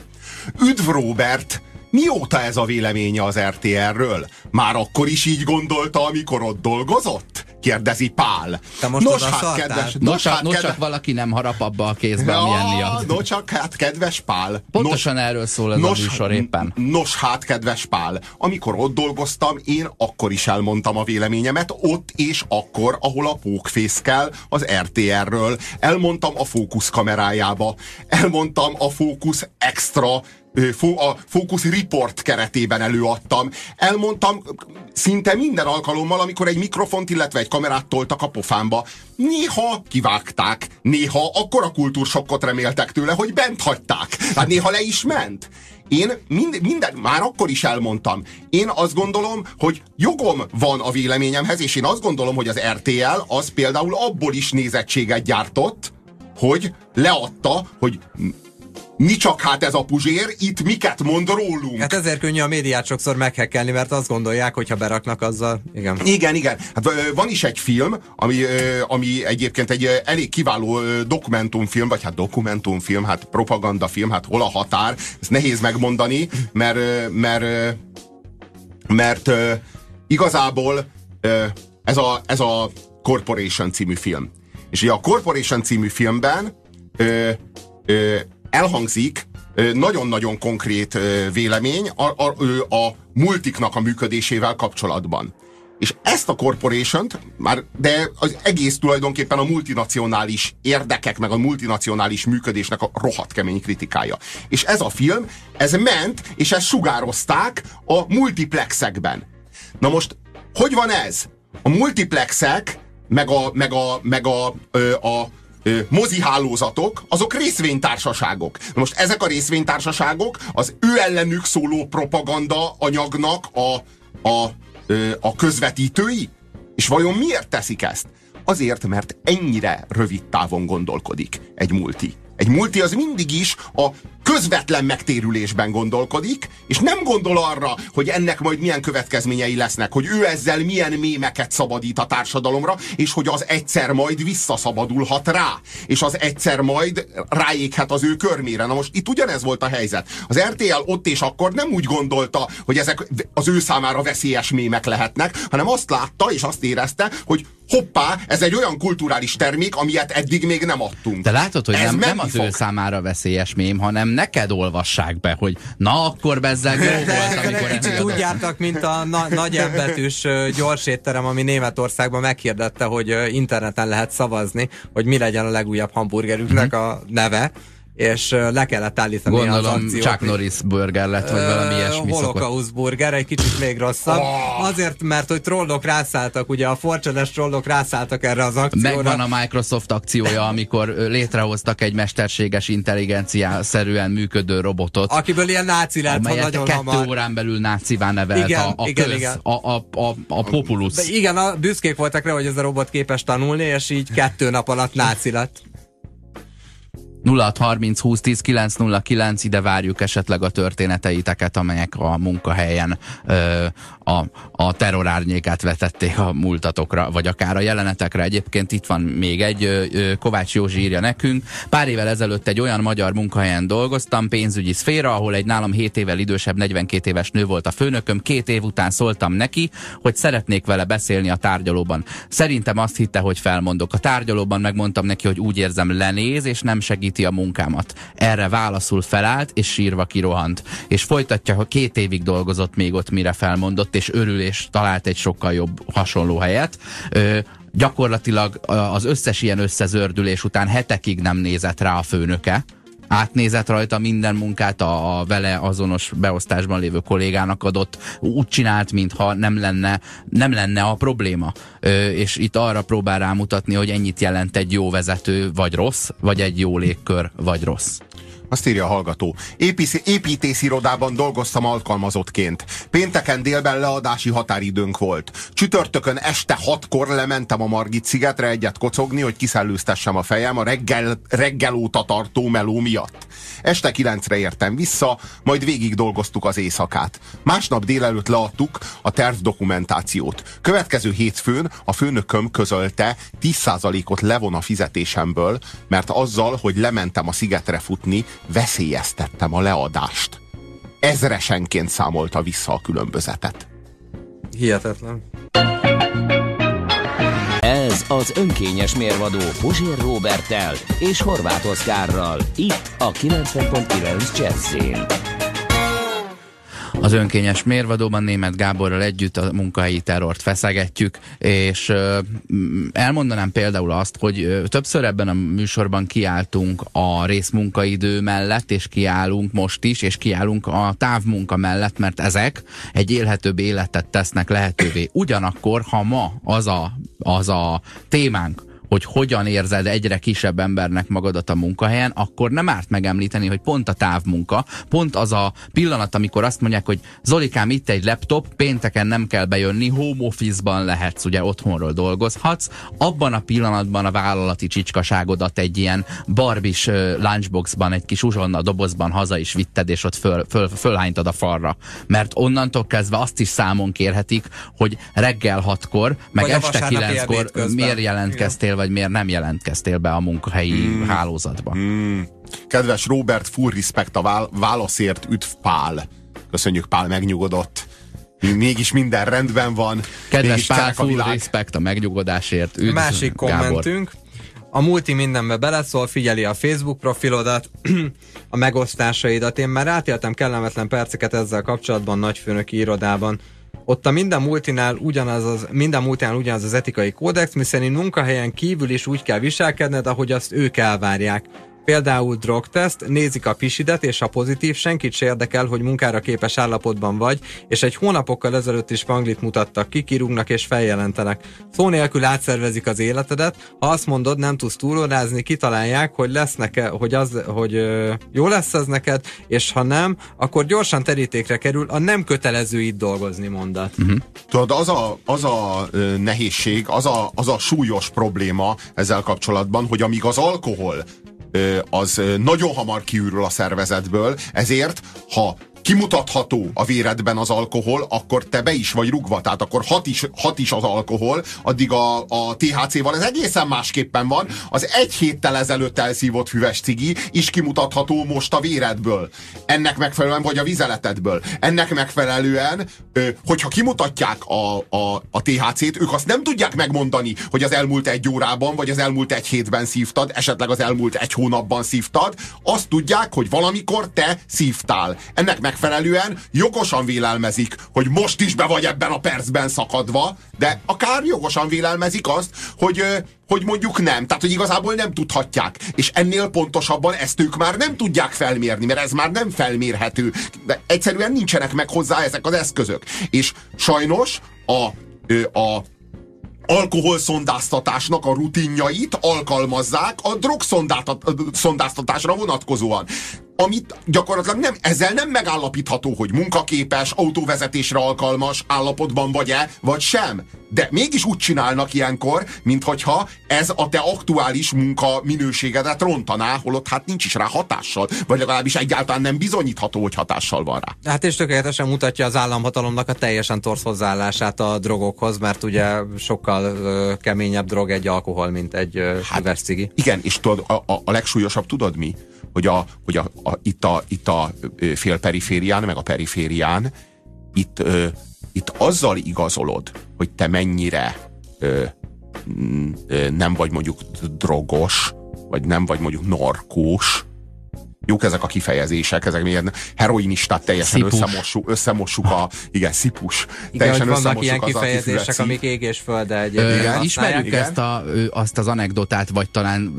Üdv Robert! Mióta ez a véleménye az RTR-ről? Már akkor is így gondolta, amikor ott dolgozott? Kérdezi Pál. Te most nos, hát, kedves, nos, nos, hát, nos kedves, csak valaki nem harap abba a kézbe, ja, milyen miatt. No, csak hát, kedves Pál. Pontosan nos, erről szól ez nos, a műsor éppen. Nos, hát, kedves Pál, amikor ott dolgoztam, én akkor is elmondtam a véleményemet, ott és akkor, ahol a pókfészkel az RTR-ről. Elmondtam a fókusz kamerájába, elmondtam a fókusz extra a Focus Report keretében előadtam. Elmondtam szinte minden alkalommal, amikor egy mikrofont, illetve egy kamerát toltak a pofámba. Néha kivágták, néha akkora kultúrsokkot reméltek tőle, hogy bent hagyták. Hát néha le is ment. Én mind, minden, már akkor is elmondtam. Én azt gondolom, hogy jogom van a véleményemhez, és én azt gondolom, hogy az RTL az például abból is nézettséget gyártott, hogy leadta, hogy mi csak hát ez a puzsér, itt miket mond rólunk. Hát ezért könnyű a médiát sokszor meghekkelni, mert azt gondolják, hogy ha beraknak azzal, igen. Igen, igen. Hát van is egy film, ami, ami egyébként egy elég kiváló dokumentumfilm, vagy hát dokumentumfilm, hát propagandafilm, hát hol a határ, ezt nehéz megmondani, mert, mert, mert igazából ez a, ez a Corporation című film. És ugye a Corporation című filmben ö, ö, elhangzik nagyon-nagyon konkrét vélemény a, a, a multiknak a működésével kapcsolatban. És ezt a corporation már, de az egész tulajdonképpen a multinacionális érdekek, meg a multinacionális működésnek a rohadt kemény kritikája. És ez a film, ez ment, és ezt sugározták a multiplexekben. Na most, hogy van ez? A multiplexek, meg a, meg a, meg a, a, a mozi hálózatok, azok részvénytársaságok. Most ezek a részvénytársaságok az ő ellenük szóló propaganda anyagnak a, a, a közvetítői? És vajon miért teszik ezt? Azért, mert ennyire rövid távon gondolkodik egy multi. Egy multi az mindig is a közvetlen megtérülésben gondolkodik, és nem gondol arra, hogy ennek majd milyen következményei lesznek, hogy ő ezzel milyen mémeket szabadít a társadalomra, és hogy az egyszer majd visszaszabadulhat rá, és az egyszer majd ráéghet az ő körmére. Na most itt ugyanez volt a helyzet. Az RTL ott és akkor nem úgy gondolta, hogy ezek az ő számára veszélyes mémek lehetnek, hanem azt látta és azt érezte, hogy hoppá, ez egy olyan kulturális termék, amilyet eddig még nem adtunk. De látod, hogy ez nem, nem az fog. ő számára veszélyes mém, hanem neked olvassák be, hogy na akkor bezzeg jó volt, amikor Kicsit úgy jártak, mint a na nagy embetűs gyors étterem, ami Németországban meghirdette, hogy interneten lehet szavazni, hogy mi legyen a legújabb hamburgerüknek mhm. a neve és le kellett állítani Gondolom, az akciót. Chuck Norris burger lett, vagy valami ilyesmi Holocaust burger, egy kicsit még rosszabb. Oh. Azért, mert hogy trollok rászálltak, ugye a forcsedes trollok rászálltak erre az akcióra. Megvan a Microsoft akciója, amikor létrehoztak egy mesterséges intelligencia szerűen működő robotot. Akiből ilyen náci lett, ha nagyon kettő hamar. órán belül nácivá nevelt igen, a, a, igen, köz, igen. A, a, a, a populus. De igen, a büszkék voltak rá, hogy ez a robot képes tanulni, és így kettő nap alatt náci lett. 0630 20 10 909, ide várjuk esetleg a történeteiteket, amelyek a munkahelyen ö, a, a terrorárnyékát vetették a múltatokra, vagy akár a jelenetekre. Egyébként itt van még egy, ö, Kovács Józsi írja nekünk. Pár évvel ezelőtt egy olyan magyar munkahelyen dolgoztam, pénzügyi szféra, ahol egy nálam 7 évvel idősebb, 42 éves nő volt a főnököm. Két év után szóltam neki, hogy szeretnék vele beszélni a tárgyalóban. Szerintem azt hitte, hogy felmondok. A tárgyalóban megmondtam neki, hogy úgy érzem lenéz, és nem segíti a munkámat. Erre válaszul felállt, és sírva kirohant. És folytatja, hogy két évig dolgozott még ott, mire felmondott, és örül, és talált egy sokkal jobb hasonló helyet. Ö, gyakorlatilag az összes ilyen összezördülés után hetekig nem nézett rá a főnöke, átnézett rajta minden munkát a, a vele azonos beosztásban lévő kollégának adott, úgy csinált, mintha nem lenne, nem lenne a probléma. Ö, és itt arra próbál rámutatni, hogy ennyit jelent egy jó vezető, vagy rossz, vagy egy jó légkör, vagy rossz. Azt írja a hallgató. Építész, építészirodában dolgoztam alkalmazottként. Pénteken délben leadási határidőnk volt. Csütörtökön este hatkor lementem a Margit szigetre egyet kocogni, hogy kiszellőztessem a fejem a reggel, reggel óta tartó meló miatt. Este kilencre értem vissza, majd végig dolgoztuk az éjszakát. Másnap délelőtt leadtuk a terv dokumentációt. Következő hétfőn a főnököm közölte 10%-ot levon a fizetésemből, mert azzal, hogy lementem a szigetre futni, veszélyeztettem a leadást. Ezresenként számolta vissza a különbözetet. Hihetetlen. Ez az önkényes mérvadó Puzsér Robertel és Horváth Oszkárral. Itt a 90.9 Jazzin. Az önkényes mérvadóban német Gáborral együtt a munkahelyi terrort feszegetjük, és elmondanám például azt, hogy többször ebben a műsorban kiálltunk a részmunkaidő mellett, és kiállunk most is, és kiállunk a távmunka mellett, mert ezek egy élhetőbb életet tesznek lehetővé. Ugyanakkor, ha ma az a, az a témánk, hogy hogyan érzed egyre kisebb embernek magadat a munkahelyen, akkor nem árt megemlíteni, hogy pont a távmunka, pont az a pillanat, amikor azt mondják, hogy Zolikám, itt egy laptop, pénteken nem kell bejönni, home office-ban lehetsz, ugye otthonról dolgozhatsz, abban a pillanatban a vállalati csicskaságodat egy ilyen barbis lunchboxban, egy kis uzsonna dobozban haza is vitted, és ott föl, föl, fölhánytad a falra. Mert onnantól kezdve azt is számon kérhetik, hogy reggel hatkor, meg Vagy este kilenckor miért jelentkeztél, vagy miért nem jelentkeztél be a munkahelyi mm. hálózatba. Mm. Kedves Robert, full respect a válaszért, üdv Pál. Köszönjük, Pál megnyugodott. Mégis minden rendben van. Kedves Pál, full a respect a megnyugodásért. Üdv, Másik kommentünk. A multi mindenbe beleszól, figyeli a Facebook profilodat, [CLEARS THROAT] a megosztásaidat. Én már átéltem kellemetlen perceket ezzel kapcsolatban nagyfőnöki irodában. Ott a minden multinál ugyanaz az, minden multinál ugyanaz az etikai kódex, miszerint munkahelyen kívül is úgy kell viselkedned, ahogy azt ők elvárják. Például drogteszt, nézik a pisidet, és ha pozitív, senkit se érdekel, hogy munkára képes állapotban vagy, és egy hónapokkal ezelőtt is panglit mutattak ki, kirúgnak és feljelentenek. Szó nélkül átszervezik az életedet, ha azt mondod, nem tudsz túlórázni, kitalálják, hogy lesz neke, hogy, az, hogy ö, jó lesz ez neked, és ha nem, akkor gyorsan terítékre kerül a nem kötelező itt dolgozni mondat. Uh-huh. Tudod, az a, az a nehézség, az a, az a súlyos probléma ezzel kapcsolatban, hogy amíg az alkohol az nagyon hamar kiürül a szervezetből, ezért ha kimutatható a véredben az alkohol, akkor te be is vagy rugva, tehát akkor hat is, hat is az alkohol, addig a, a THC-val ez egészen másképpen van. Az egy héttel ezelőtt elszívott füves cigi is kimutatható most a véredből. Ennek megfelelően, vagy a vizeletedből. Ennek megfelelően, hogyha kimutatják a, a, a THC-t, ők azt nem tudják megmondani, hogy az elmúlt egy órában, vagy az elmúlt egy hétben szívtad, esetleg az elmúlt egy hónapban szívtad, azt tudják, hogy valamikor te szívtál. Ennek megfelelően jogosan vélelmezik, hogy most is be vagy ebben a percben szakadva, de akár jogosan vélelmezik azt, hogy, hogy mondjuk nem. Tehát, hogy igazából nem tudhatják. És ennél pontosabban ezt ők már nem tudják felmérni, mert ez már nem felmérhető. De egyszerűen nincsenek meg hozzá ezek az eszközök. És sajnos a, a alkoholszondáztatásnak a rutinjait alkalmazzák a drogszondáztatásra vonatkozóan amit gyakorlatilag nem, ezzel nem megállapítható, hogy munkaképes, autóvezetésre alkalmas állapotban vagy-e, vagy sem. De mégis úgy csinálnak ilyenkor, mintha ez a te aktuális munka minőségedet rontaná, holott hát nincs is rá hatással, vagy legalábbis egyáltalán nem bizonyítható, hogy hatással van rá. Hát és tökéletesen mutatja az államhatalomnak a teljesen torsz hozzáállását a drogokhoz, mert ugye sokkal ö, keményebb drog egy alkohol, mint egy ö, hát. Igen, és tudod, a, a, a legsúlyosabb tudod mi? Hogy, a, hogy a, a, itt, a, itt a félperiférián, meg a periférián, itt, ö, itt azzal igazolod, hogy te mennyire ö, ö, nem vagy mondjuk drogos, vagy nem vagy mondjuk narkós, jók ezek a kifejezések, ezek milyen heroinistát teljesen összemossuk, összemossuk a, igen, szipus. Igen, teljesen hogy vannak ilyen kifejezések, amik ég és föld, egy Ismerjük igen? ezt a, azt az anekdotát, vagy talán,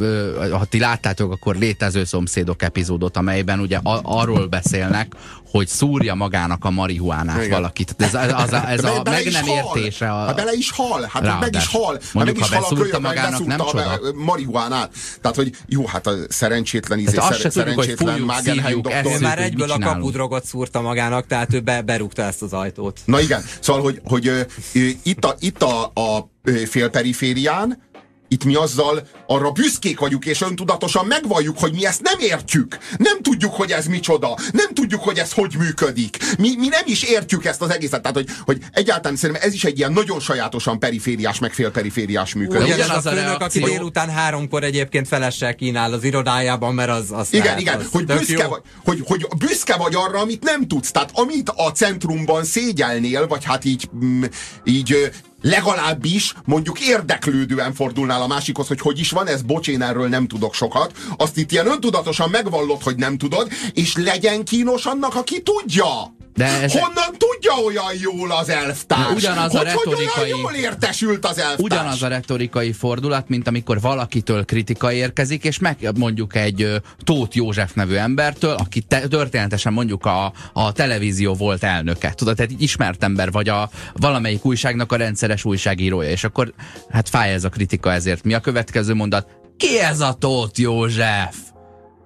ha ti láttátok, akkor létező szomszédok epizódot, amelyben ugye arról beszélnek, hogy szúrja magának a marihuánát Igen. valakit. Ez, az, az, ez a meg nem hal. értése. A... Hát bele is hal, hát ráadás. meg is hal. Hát Mondjuk, meg is ha hal a kölyök, magának, nem csoda. a marihuánát. Tehát, hogy jó, hát a szerencsétlen izé, hát szer, szerencsétlen Magenheim doktor. Már egyből a kapudrogot szúrta magának, tehát ő be, berúgta ezt az ajtót. Na igen, szóval, hogy, hogy itt a, itt a, a félperiférián, itt mi azzal arra büszkék vagyunk, és öntudatosan megvalljuk, hogy mi ezt nem értjük. Nem tudjuk, hogy ez micsoda. Nem tudjuk, hogy ez hogy működik. Mi, mi nem is értjük ezt az egészet. Tehát, hogy, hogy egyáltalán szerintem ez is egy ilyen nagyon sajátosan perifériás, meg félperifériás működés. Ugyanaz az a főnök, aki délután háromkor egyébként felessel kínál az irodájában, mert az, az Igen, lehet, igen, az hogy, büszke vagy, hogy, hogy büszke vagy arra, amit nem tudsz. Tehát amit a centrumban szégyelnél, vagy hát így, mm, így legalábbis mondjuk érdeklődően fordulnál a másikhoz, hogy hogy is van ez, bocs, én erről nem tudok sokat. Azt itt ilyen öntudatosan megvallod, hogy nem tudod, és legyen kínos annak, aki tudja. De ez... Honnan tudja olyan jól az elvtárs? Ugyanaz hogy, a retorikai... Hogy jól értesült az elvtárs? Ugyanaz a retorikai fordulat, mint amikor valakitől kritika érkezik, és meg mondjuk egy Tóth József nevű embertől, aki te, történetesen mondjuk a, a televízió volt elnöke. Tudod, tehát egy ismert ember vagy a valamelyik újságnak a rendszeres újságírója, és akkor hát fáj ez a kritika ezért. Mi a következő mondat? Ki ez a Tóth József?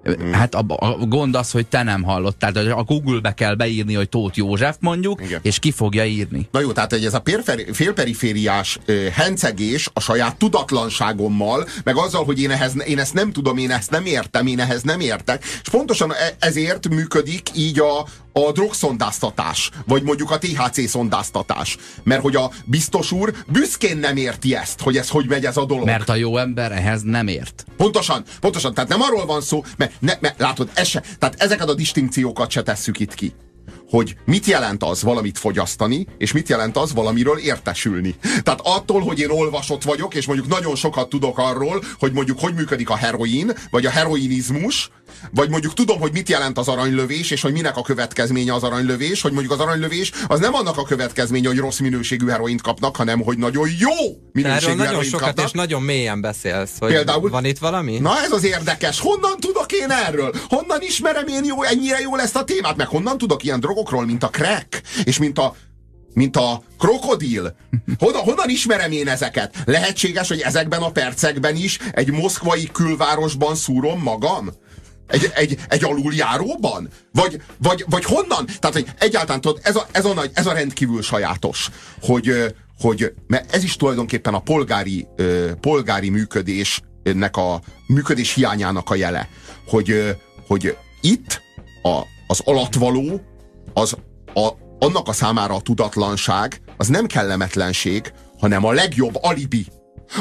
Mm. Hát a, a gond az, hogy te nem hallottál. Tehát a Google-be kell beírni, hogy Tóth József mondjuk, Igen. és ki fogja írni. Na jó, tehát hogy ez a félperifériás uh, hencegés a saját tudatlanságommal, meg azzal, hogy én, ehhez, én ezt nem tudom, én ezt nem értem, én ehhez nem értek, és pontosan e, ezért működik így a, a drogszondáztatás, vagy mondjuk a THC szondáztatás. Mert hogy a biztos úr büszkén nem érti ezt, hogy ez hogy megy ez a dolog. Mert a jó ember ehhez nem ért. Pontosan, pontosan. Tehát nem arról van szó, mert, ne, mert látod, ez se, tehát ezeket a distinkciókat se tesszük itt ki hogy mit jelent az valamit fogyasztani, és mit jelent az valamiről értesülni. Tehát attól, hogy én olvasott vagyok, és mondjuk nagyon sokat tudok arról, hogy mondjuk hogy működik a heroin, vagy a heroinizmus, vagy mondjuk tudom, hogy mit jelent az aranylövés, és hogy minek a következménye az aranylövés, hogy mondjuk az aranylövés az nem annak a következménye, hogy rossz minőségű heroint kapnak, hanem hogy nagyon jó minőségű Erről nagyon sokat kapnak. és nagyon mélyen beszélsz. Hogy Például, van itt valami? Na ez az érdekes. Honnan tudok én erről? Honnan ismerem én jó, ennyire jól ezt a témát? Meg honnan tudok ilyen drogokról, mint a crack, és mint a mint a krokodil. Honnan, honnan ismerem én ezeket? Lehetséges, hogy ezekben a percekben is egy moszkvai külvárosban szúrom magam? Egy, egy, egy aluljáróban? Vagy, vagy, vagy honnan? Tehát, hogy egyáltalán tudod, ez a, ez a, nagy, ez a rendkívül sajátos, hogy, hogy mert ez is tulajdonképpen a polgári, polgári működésnek a működés hiányának a jele, hogy, hogy itt a, az alatvaló, az a, annak a számára a tudatlanság, az nem kellemetlenség, hanem a legjobb alibi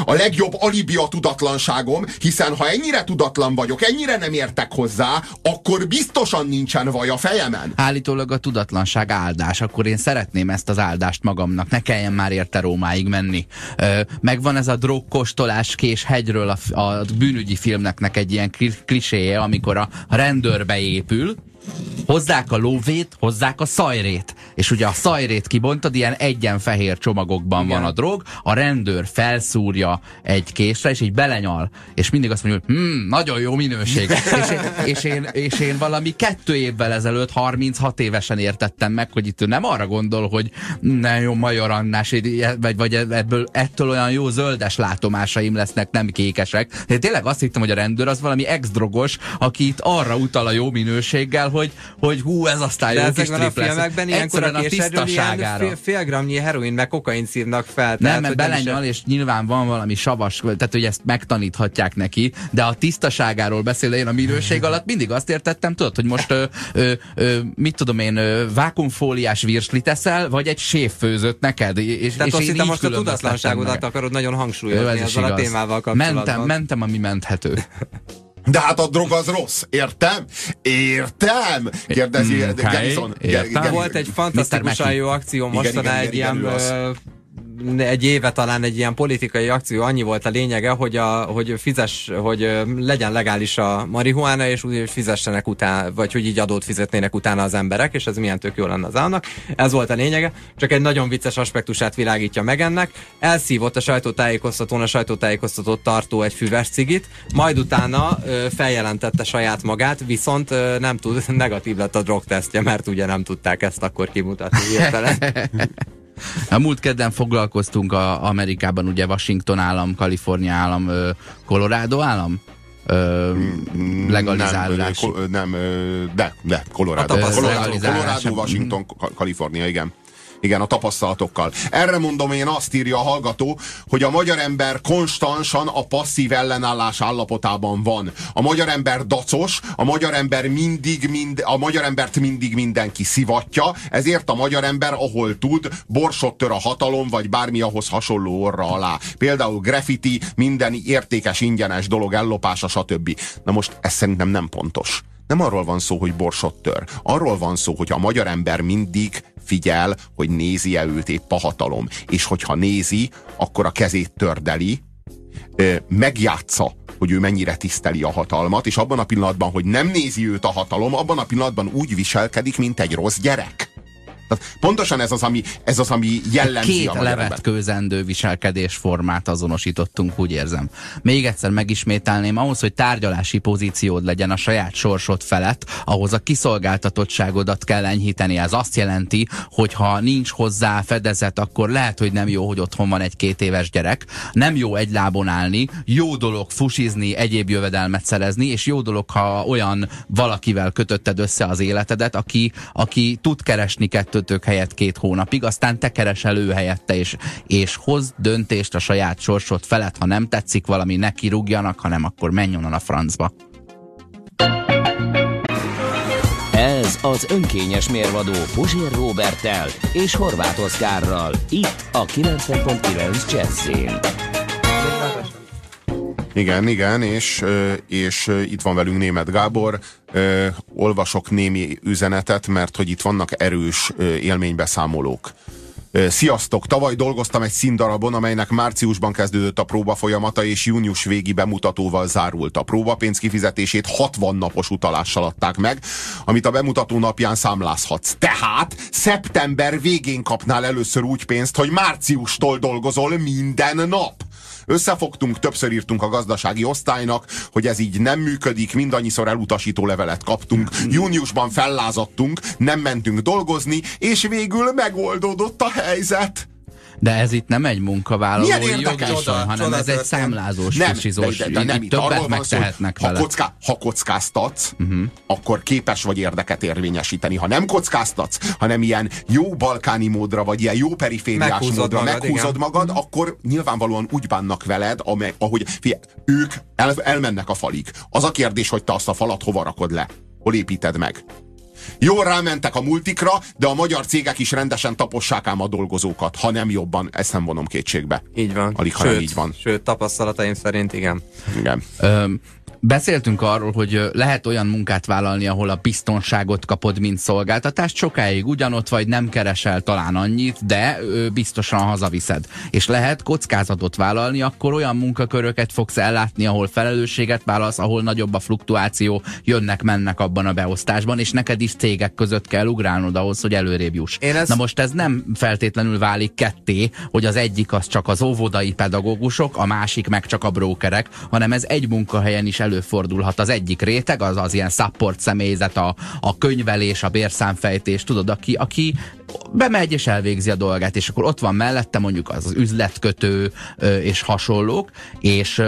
a legjobb alibi a tudatlanságom, hiszen ha ennyire tudatlan vagyok, ennyire nem értek hozzá, akkor biztosan nincsen vaj a fejemen. Állítólag a tudatlanság áldás, akkor én szeretném ezt az áldást magamnak, ne kelljen már érte Rómáig menni. Ö, megvan ez a drogkostolás kés hegyről a, a bűnügyi filmnek egy ilyen kliséje, amikor a rendőr beépül, hozzák a lóvét, hozzák a szajrét és ugye a szajrét kibontad, ilyen egyen fehér csomagokban Igen. van a drog, a rendőr felszúrja egy késre, és így belenyal, és mindig azt mondja, hogy hm, nagyon jó minőség. [LAUGHS] és, én, és, én, és én valami kettő évvel ezelőtt, 36 évesen értettem meg, hogy itt ő nem arra gondol, hogy ne jó majorannás, vagy, vagy ebből, ettől olyan jó zöldes látomásaim lesznek, nem kékesek. De tényleg azt hittem, hogy a rendőr az valami ex-drogos, aki itt arra utal a jó minőséggel, hogy, hogy hú, ez aztán jó kis trip lesz. filmekben ilyenkor a tisztaságára. Fél, fél gramnyi heroin meg kokain szívnak fel. Nem, mert belenyal, és nyilván van valami savas, tehát hogy ezt megtaníthatják neki, de a tisztaságáról beszél, én a minőség alatt mindig azt értettem, tudod, hogy most ö, ö, ö, mit tudom én, ö, vákumfóliás virslit eszel, vagy egy séffőzött neked. És, Tehát és azt hittem most a tudatlanságodat akarod nagyon hangsúlyozni ezzel a témával kapcsolatban. Mentem, mentem, ami menthető. [LAUGHS] De hát a drog az rossz, értem? Értem? Kérdezi mm, okay. Gerison. Értem. Volt egy fantasztikusan jó akció mostanában egy ilyen egy éve talán egy ilyen politikai akció, annyi volt a lényege, hogy, a, hogy fizes, hogy legyen legális a marihuána, és úgy, fizessenek utána, vagy hogy így adót fizetnének utána az emberek, és ez milyen tök jó lenne az államnak. Ez volt a lényege, csak egy nagyon vicces aspektusát világítja meg ennek. Elszívott a sajtótájékoztatón a sajtótájékoztatót tartó egy füves cigit, majd utána feljelentette saját magát, viszont nem tud, [LAUGHS] negatív lett a drogtesztje, mert ugye nem tudták ezt akkor kimutatni hirtelen. [LAUGHS] A múlt kedden foglalkoztunk a Amerikában, ugye Washington állam, Kalifornia állam, Colorado állam? Ö, legalizálás. Nem, nem, de, de, Colorado. Colorado, Colorado, Washington, Kalifornia, igen. Igen, a tapasztalatokkal. Erre mondom én azt írja a hallgató, hogy a magyar ember konstansan a passzív ellenállás állapotában van. A magyar ember dacos, a magyar ember mindig, mind, a magyar embert mindig mindenki szivatja, ezért a magyar ember, ahol tud, borsot tör a hatalom, vagy bármi ahhoz hasonló orra alá. Például graffiti, minden értékes, ingyenes dolog ellopása, stb. Na most ez szerintem nem pontos. Nem arról van szó, hogy borsot tör. Arról van szó, hogy a magyar ember mindig figyel, hogy nézi-e őt épp a hatalom. És hogyha nézi, akkor a kezét tördeli, megjátsza, hogy ő mennyire tiszteli a hatalmat, és abban a pillanatban, hogy nem nézi őt a hatalom, abban a pillanatban úgy viselkedik, mint egy rossz gyerek. Tehát pontosan ez az, ami, ez az, ami jellemzi Két a levetkőzendő viselkedésformát azonosítottunk, úgy érzem. Még egyszer megismételném, ahhoz, hogy tárgyalási pozíciód legyen a saját sorsod felett, ahhoz a kiszolgáltatottságodat kell enyhíteni. Ez azt jelenti, hogy ha nincs hozzá fedezet, akkor lehet, hogy nem jó, hogy otthon van egy két éves gyerek. Nem jó egy lábon állni, jó dolog fusizni, egyéb jövedelmet szerezni, és jó dolog, ha olyan valakivel kötötted össze az életedet, aki, aki tud keresni kettő kettőtök helyett két hónapig, aztán te keresel ő helyette, és, és hoz döntést a saját sorsod felett, ha nem tetszik valami, ne kirúgjanak, hanem akkor menj onnan a francba. Ez az önkényes mérvadó Puzsér Robertel és Horváth Oszkárral. Itt a 90.9 Jazzin. Igen, igen, és, és itt van velünk német Gábor. Olvasok némi üzenetet, mert hogy itt vannak erős élménybeszámolók. Sziasztok! Tavaly dolgoztam egy színdarabon, amelynek márciusban kezdődött a próba folyamata, és június végi bemutatóval zárult. A próbapénz kifizetését 60 napos utalással adták meg, amit a bemutató napján számlázhatsz. Tehát szeptember végén kapnál először úgy pénzt, hogy márciustól dolgozol minden nap. Összefogtunk, többször írtunk a gazdasági osztálynak, hogy ez így nem működik, mindannyiszor elutasító levelet kaptunk. Júniusban fellázadtunk, nem mentünk dolgozni, és végül megoldódott a helyzet. De ez itt nem egy munkavállalói jogviszony, hanem ez egy számlázós, nem, fisizós, de, de, de nem, itt többet megtehetnek vele. Ha, kocká, ha kockáztatsz, uh-huh. akkor képes vagy érdeket érvényesíteni. Ha nem kockáztatsz, hanem ilyen jó balkáni módra, vagy ilyen jó perifériás meghúzod módra magad, meghúzod igen. magad, uh-huh. akkor nyilvánvalóan úgy bánnak veled, amely, ahogy figyelj, ők el, elmennek a falig. Az a kérdés, hogy te azt a falat hova rakod le. Hol építed meg? Jól rámentek a multikra, de a magyar cégek is rendesen tapossák ám a dolgozókat, ha nem jobban, ezt nem vonom kétségbe. Így van. Alig, ha sőt, nem így van. Sőt, tapasztalataim szerint igen. Igen. Öm, Beszéltünk arról, hogy lehet olyan munkát vállalni, ahol a biztonságot kapod, mint szolgáltatást, sokáig ugyanott vagy, nem keresel talán annyit, de biztosan hazaviszed. És lehet kockázatot vállalni, akkor olyan munkaköröket fogsz ellátni, ahol felelősséget vállalsz, ahol nagyobb a fluktuáció, jönnek-mennek abban a beosztásban, és neked is cégek között kell ugrálnod ahhoz, hogy előrébb juss. Ezt... Na most ez nem feltétlenül válik ketté, hogy az egyik az csak az óvodai pedagógusok, a másik meg csak a brókerek, hanem ez egy munkahelyen is előfordulhat. Az egyik réteg, az az ilyen support személyzet, a, a könyvelés, a bérszámfejtés, tudod, aki, aki bemegy és elvégzi a dolgát, és akkor ott van mellette mondjuk az, üzletkötő és hasonlók, és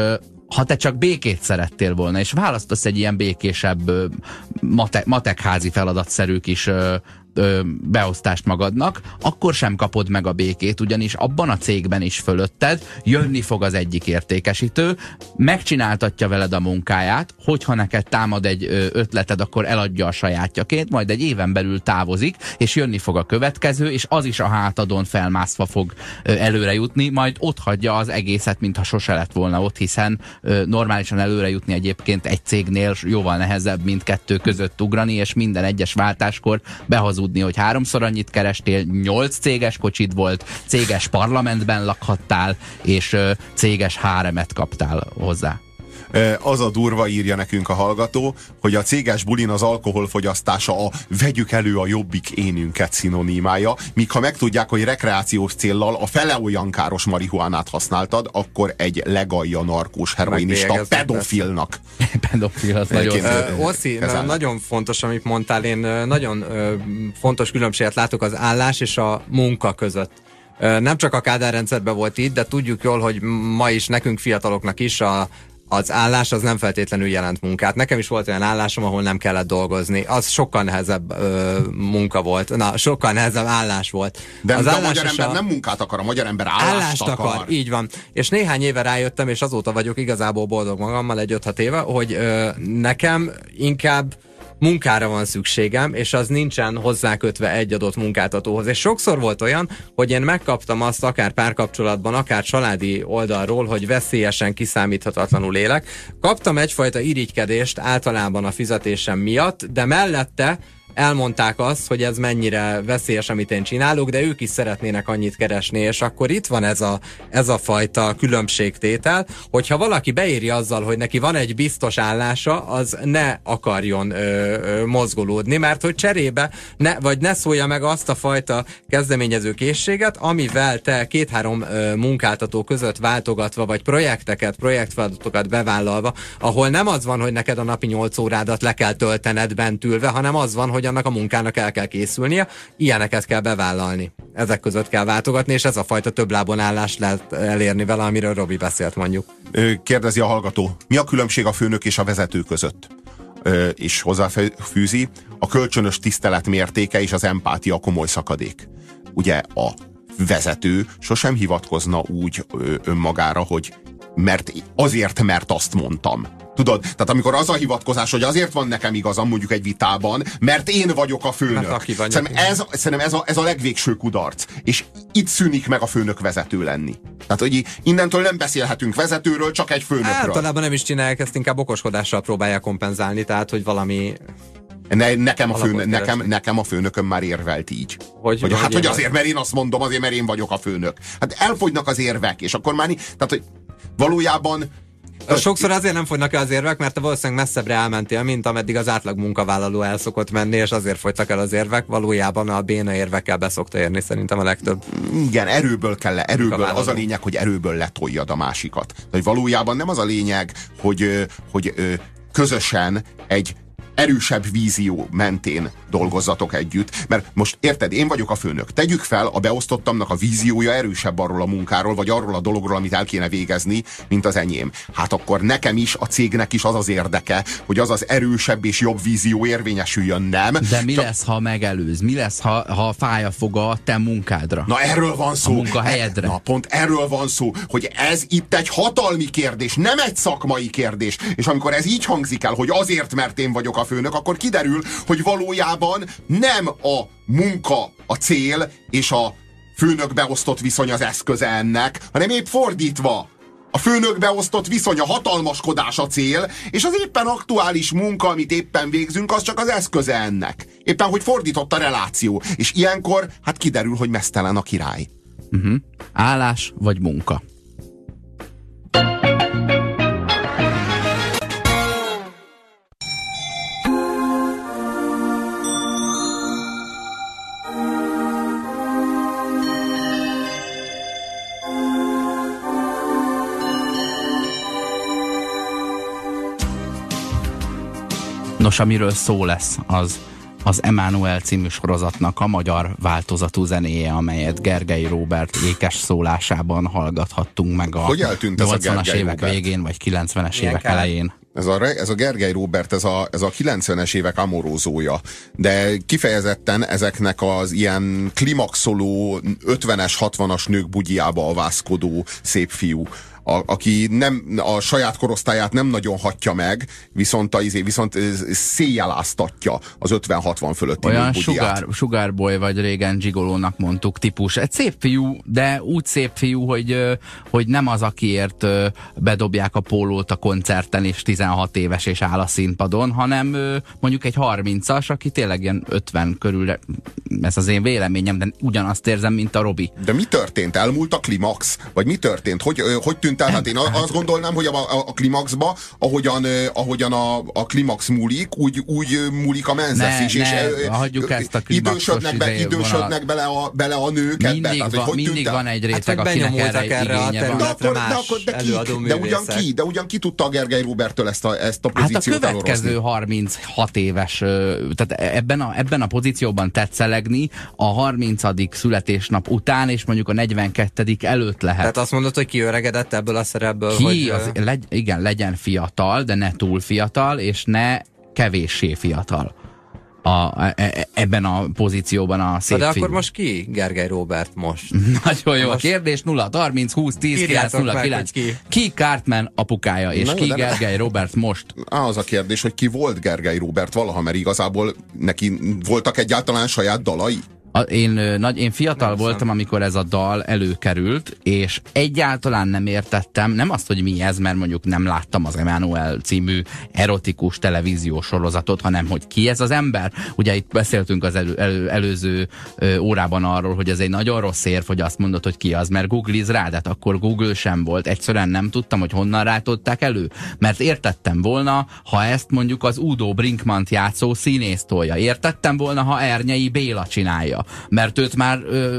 ha te csak békét szerettél volna, és választasz egy ilyen békésebb mate, matekházi feladatszerű kis ö, beosztást magadnak, akkor sem kapod meg a békét, ugyanis abban a cégben is fölötted jönni fog az egyik értékesítő, megcsináltatja veled a munkáját, hogyha neked támad egy ötleted, akkor eladja a sajátjaként, majd egy éven belül távozik, és jönni fog a következő, és az is a hátadon felmászva fog előre jutni, majd ott hagyja az egészet, mintha sose lett volna ott, hiszen normálisan előre jutni egyébként egy cégnél jóval nehezebb, mint kettő között ugrani, és minden egyes váltáskor behazud tudni, hogy háromszor annyit kerestél, nyolc céges kocsid volt, céges parlamentben lakhattál, és céges háremet kaptál hozzá. Az a durva, írja nekünk a hallgató, hogy a céges bulin az alkoholfogyasztása a vegyük elő a jobbik énünket szinonimája, míg ha megtudják, hogy rekreációs céllal a fele olyan káros marihuánát használtad, akkor egy legalja narkós heroinista pedofilnak. [LAUGHS] Pedofil, az nagyon... Oszi, nagyon fontos, amit mondtál, én nagyon fontos különbséget látok az állás és a munka között. Nem csak a Kádár rendszerben volt itt, de tudjuk jól, hogy ma is nekünk fiataloknak is a az állás az nem feltétlenül jelent munkát. Nekem is volt olyan állásom, ahol nem kellett dolgozni. Az sokkal nehezebb ö, munka volt. Na, sokkal nehezebb állás volt. De, az de a magyar ember a... nem munkát akar, a magyar ember állást, állást akar. akar. Így van. És néhány éve rájöttem, és azóta vagyok igazából boldog magammal egy 5 éve, hogy ö, nekem inkább munkára van szükségem, és az nincsen hozzákötve egy adott munkáltatóhoz. És sokszor volt olyan, hogy én megkaptam azt akár párkapcsolatban, akár családi oldalról, hogy veszélyesen kiszámíthatatlanul élek. Kaptam egyfajta irigykedést általában a fizetésem miatt, de mellette elmondták azt, hogy ez mennyire veszélyes, amit én csinálok, de ők is szeretnének annyit keresni, és akkor itt van ez a, ez a fajta különbségtétel, hogyha valaki beírja azzal, hogy neki van egy biztos állása, az ne akarjon ö, ö, mozgolódni, mert hogy cserébe ne, vagy ne szólja meg azt a fajta kezdeményező készséget, amivel te két-három munkáltató között váltogatva, vagy projekteket, projektfeladatokat bevállalva, ahol nem az van, hogy neked a napi 8 órádat le kell töltened bent ülve, hanem az van, hogy annak a munkának el kell készülnie, ilyeneket kell bevállalni. Ezek között kell váltogatni, és ez a fajta több lábon állás lehet elérni vele, amiről Robi beszélt mondjuk. Kérdezi a hallgató, mi a különbség a főnök és a vezető között? és hozzáfűzi, a kölcsönös tisztelet mértéke és az empátia komoly szakadék. Ugye a vezető sosem hivatkozna úgy önmagára, hogy mert azért, mert azt mondtam. Tudod, tehát amikor az a hivatkozás, hogy azért van nekem igazam mondjuk egy vitában, mert én vagyok a főnök. Mert szerintem ez, szerintem ez, a, ez a legvégső kudarc. És itt szűnik meg a főnök vezető lenni. Tehát, hogy innentől nem beszélhetünk vezetőről, csak egy főnökről. Általában nem is csinálják, ezt inkább okoskodással próbálják kompenzálni, tehát, hogy valami ne, nekem, a főnök, nekem, nekem a főnököm már érvelt így. Hogy, hogy, hát, hogy azért, mert én azt mondom, azért, mert én vagyok a főnök. Hát elfogynak az érvek, és akkor már... Tehát, hogy valójában Sokszor azért nem fogynak el az érvek, mert te valószínűleg messzebbre elmentél, mint ameddig az átlag munkavállaló el szokott menni, és azért fogytak el az érvek. Valójában a béna érvekkel beszokta érni szerintem a legtöbb. Igen, erőből kell, erőből. Az a lényeg, hogy erőből letoljad a másikat. De valójában nem az a lényeg, hogy, hogy közösen egy erősebb vízió mentén dolgozzatok együtt. Mert most érted, én vagyok a főnök. Tegyük fel, a beosztottamnak a víziója erősebb arról a munkáról, vagy arról a dologról, amit el kéne végezni, mint az enyém. Hát akkor nekem is, a cégnek is az az érdeke, hogy az az erősebb és jobb vízió érvényesüljön, nem? De mi Csak... lesz, ha megelőz? Mi lesz, ha, ha fáj a foga a te munkádra? Na erről van szó. A munkahelyedre. Na pont erről van szó, hogy ez itt egy hatalmi kérdés, nem egy szakmai kérdés. És amikor ez így hangzik el, hogy azért, mert én vagyok a főnök, akkor kiderül, hogy valójában nem a munka a cél, és a főnök beosztott viszony az eszköze ennek, hanem épp fordítva. A főnökbe osztott viszony, a hatalmaskodás a cél, és az éppen aktuális munka, amit éppen végzünk, az csak az eszköze ennek. Éppen, hogy fordított a reláció. És ilyenkor, hát kiderül, hogy mesztelen a király. Uh-huh. Állás vagy munka? Nos, amiről szó lesz, az az Emanuel című sorozatnak a magyar változatú zenéje, amelyet Gergely Robert ékes szólásában hallgathattunk meg a 80-as évek Robert? végén, vagy 90-es évek kell? elején. Ez a, ez a Gergely Robert, ez a, ez a 90-es évek amorózója, de kifejezetten ezeknek az ilyen klimaxoló 50-es, 60-as nők bugyjába avászkodó szép fiú a, aki nem, a saját korosztályát nem nagyon hatja meg, viszont, a, izé, viszont széjjeláztatja az 50-60 fölötti Olyan sugár, sugárboy vagy régen Gigolónak mondtuk típus. Egy szép fiú, de úgy szép fiú, hogy, hogy nem az, akiért bedobják a pólót a koncerten, és 16 éves és áll a színpadon, hanem mondjuk egy 30-as, aki tényleg ilyen 50 körül, ez az én véleményem, de ugyanazt érzem, mint a Robi. De mi történt? Elmúlt a klimax? Vagy mi történt? Hogy, hogy tűnt el? Hát én azt gondolnám, hogy a, a, a klimaxba, ahogyan, ahogyan a, a klimax múlik, úgy, úgy múlik a menzesz is. Ne, és, hagyjuk ezt a idősödnek, be, idősödnek bele, a, bele a nők mindig ebbe. Tehát, van, hogy mindig hogy van egy réteg, hát, akinek erre, erre a területre de, akkor, de, ki, de, ugyan ki, de ugyan ki tudta a Gergely Robertől ezt a, ezt a pozíciót Hát a következő elorozni. 36 éves, tehát ebben a, ebben a pozícióban tetszelegni a 30. születésnap után, és mondjuk a 42. előtt lehet. Tehát azt mondod, hogy kiöregedett ebből a szerepből, Ki hogy... Az, legy, igen, legyen fiatal, de ne túl fiatal, és ne kevéssé fiatal. A, e, e, ebben a pozícióban a szép De akkor most ki Gergely Robert most? [LAUGHS] Nagyon jó most... a kérdés, 0 30 20 10 9 0 9. Ki? ki Cartman apukája, és Na, ki Gergely Robert most? [LAUGHS] Az a kérdés, hogy ki volt Gergely Robert valaha, mert igazából neki voltak egyáltalán saját dalai? A, én, nagy, én fiatal nem voltam, amikor ez a dal előkerült, és egyáltalán nem értettem, nem azt, hogy mi ez, mert mondjuk nem láttam az Emmanuel című erotikus televíziós sorozatot, hanem hogy ki ez az ember. Ugye itt beszéltünk az elő, elő, előző ö, órában arról, hogy ez egy nagyon rossz érv, hogy azt mondod, hogy ki az, mert googliz rá, de hát akkor Google sem volt. Egyszerűen nem tudtam, hogy honnan rátották elő. Mert értettem volna, ha ezt mondjuk az Udo Brinkmant játszó színész tolja. Értettem volna, ha Ernyei Béla csinálja mert őt már ö,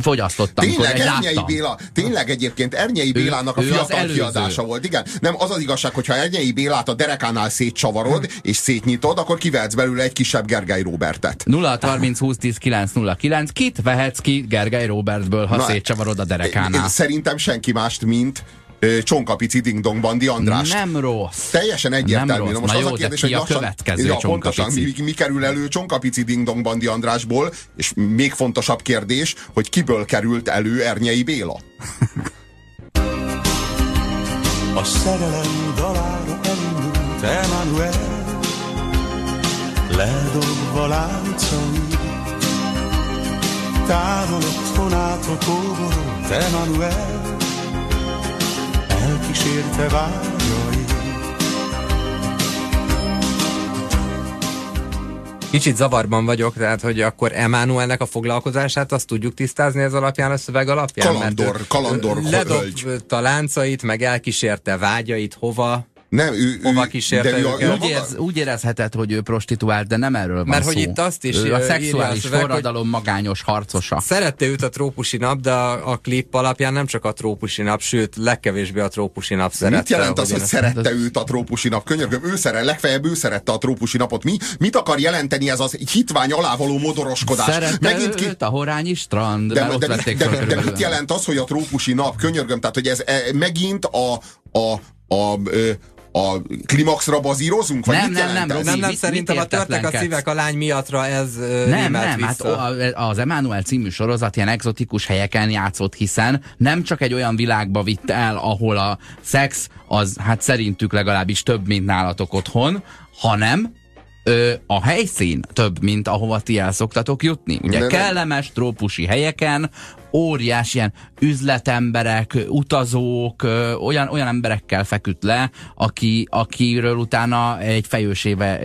fogyasztottam. Tényleg, Ernyei Béla, tényleg egyébként Ernyei Bélának a fiatal kiadása volt. Igen, nem az az igazság, hogyha Ernyei Bélát a derekánál szétcsavarod hm. és szétnyitod, akkor kivehetsz belőle egy kisebb Gergely Robertet. 0 30 20 10 9 0 9 Kit vehetsz ki Gergely Robertből, ha Na, szétcsavarod a derekánál? Szerintem senki mást, mint Csonkapici Ding Bandi András. Nem rossz. Teljesen egyértelmű. Nem rossz. Most Na az jó, a kérdés, hogy a következő ja, pontosan, mi, mi, kerül elő Csonkapici Ding Dong Bandi Andrásból, és még fontosabb kérdés, hogy kiből került elő Ernyei Béla. [LAUGHS] a szerelem dalára elindult Emmanuel Ledobva láncai Távol otthonától kóborolt Emmanuel elkísérte vágyai. Kicsit zavarban vagyok, tehát hogy akkor Emmanuelnek a foglalkozását azt tudjuk tisztázni ez alapján, a szöveg alapján? Kalandor, mert kalandor ledobta láncait, meg elkísérte vágyait, hova? Nem, ő, hova kísérte de ő a, úgy, érz, úgy érezheted, hogy ő prostituált, de nem erről van Mert szó. hogy itt azt is ő a szexuális szöveg, forradalom magányos harcosa. Szerette őt a trópusi nap, de a, a klip alapján nem csak a trópusi nap, sőt, legkevésbé a trópusi nap szerette. Mit jelent az, hogy szerette őt a trópusi nap? Könyörgöm, ő szeret, legfeljebb ő szerette a trópusi napot. Mi, mit akar jelenteni ez az hitvány alávaló modoroskodás? Szerette Megint ki... őt a horányi strand, de, de, de, de, de, de mit jelent az, hogy a trópusi nap? Könyörgöm, tehát hogy ez e, megint a, a, a, a a klimaxra bazírozunk? Vagy nem, mit nem, nem, nem, nem, nem, szerintem a törtek a szívek a lány miatra ez Nem, nem, hát az Emmanuel című sorozat ilyen exotikus helyeken játszott, hiszen nem csak egy olyan világba vitt el, ahol a szex az hát szerintük legalábbis több, mint nálatok otthon, hanem ö, a helyszín több, mint ahova ti el szoktatok jutni. Ugye De kellemes trópusi helyeken, óriás ilyen üzletemberek, utazók, ö, olyan, olyan emberekkel feküdt le, aki, akiről utána egy fejős éve,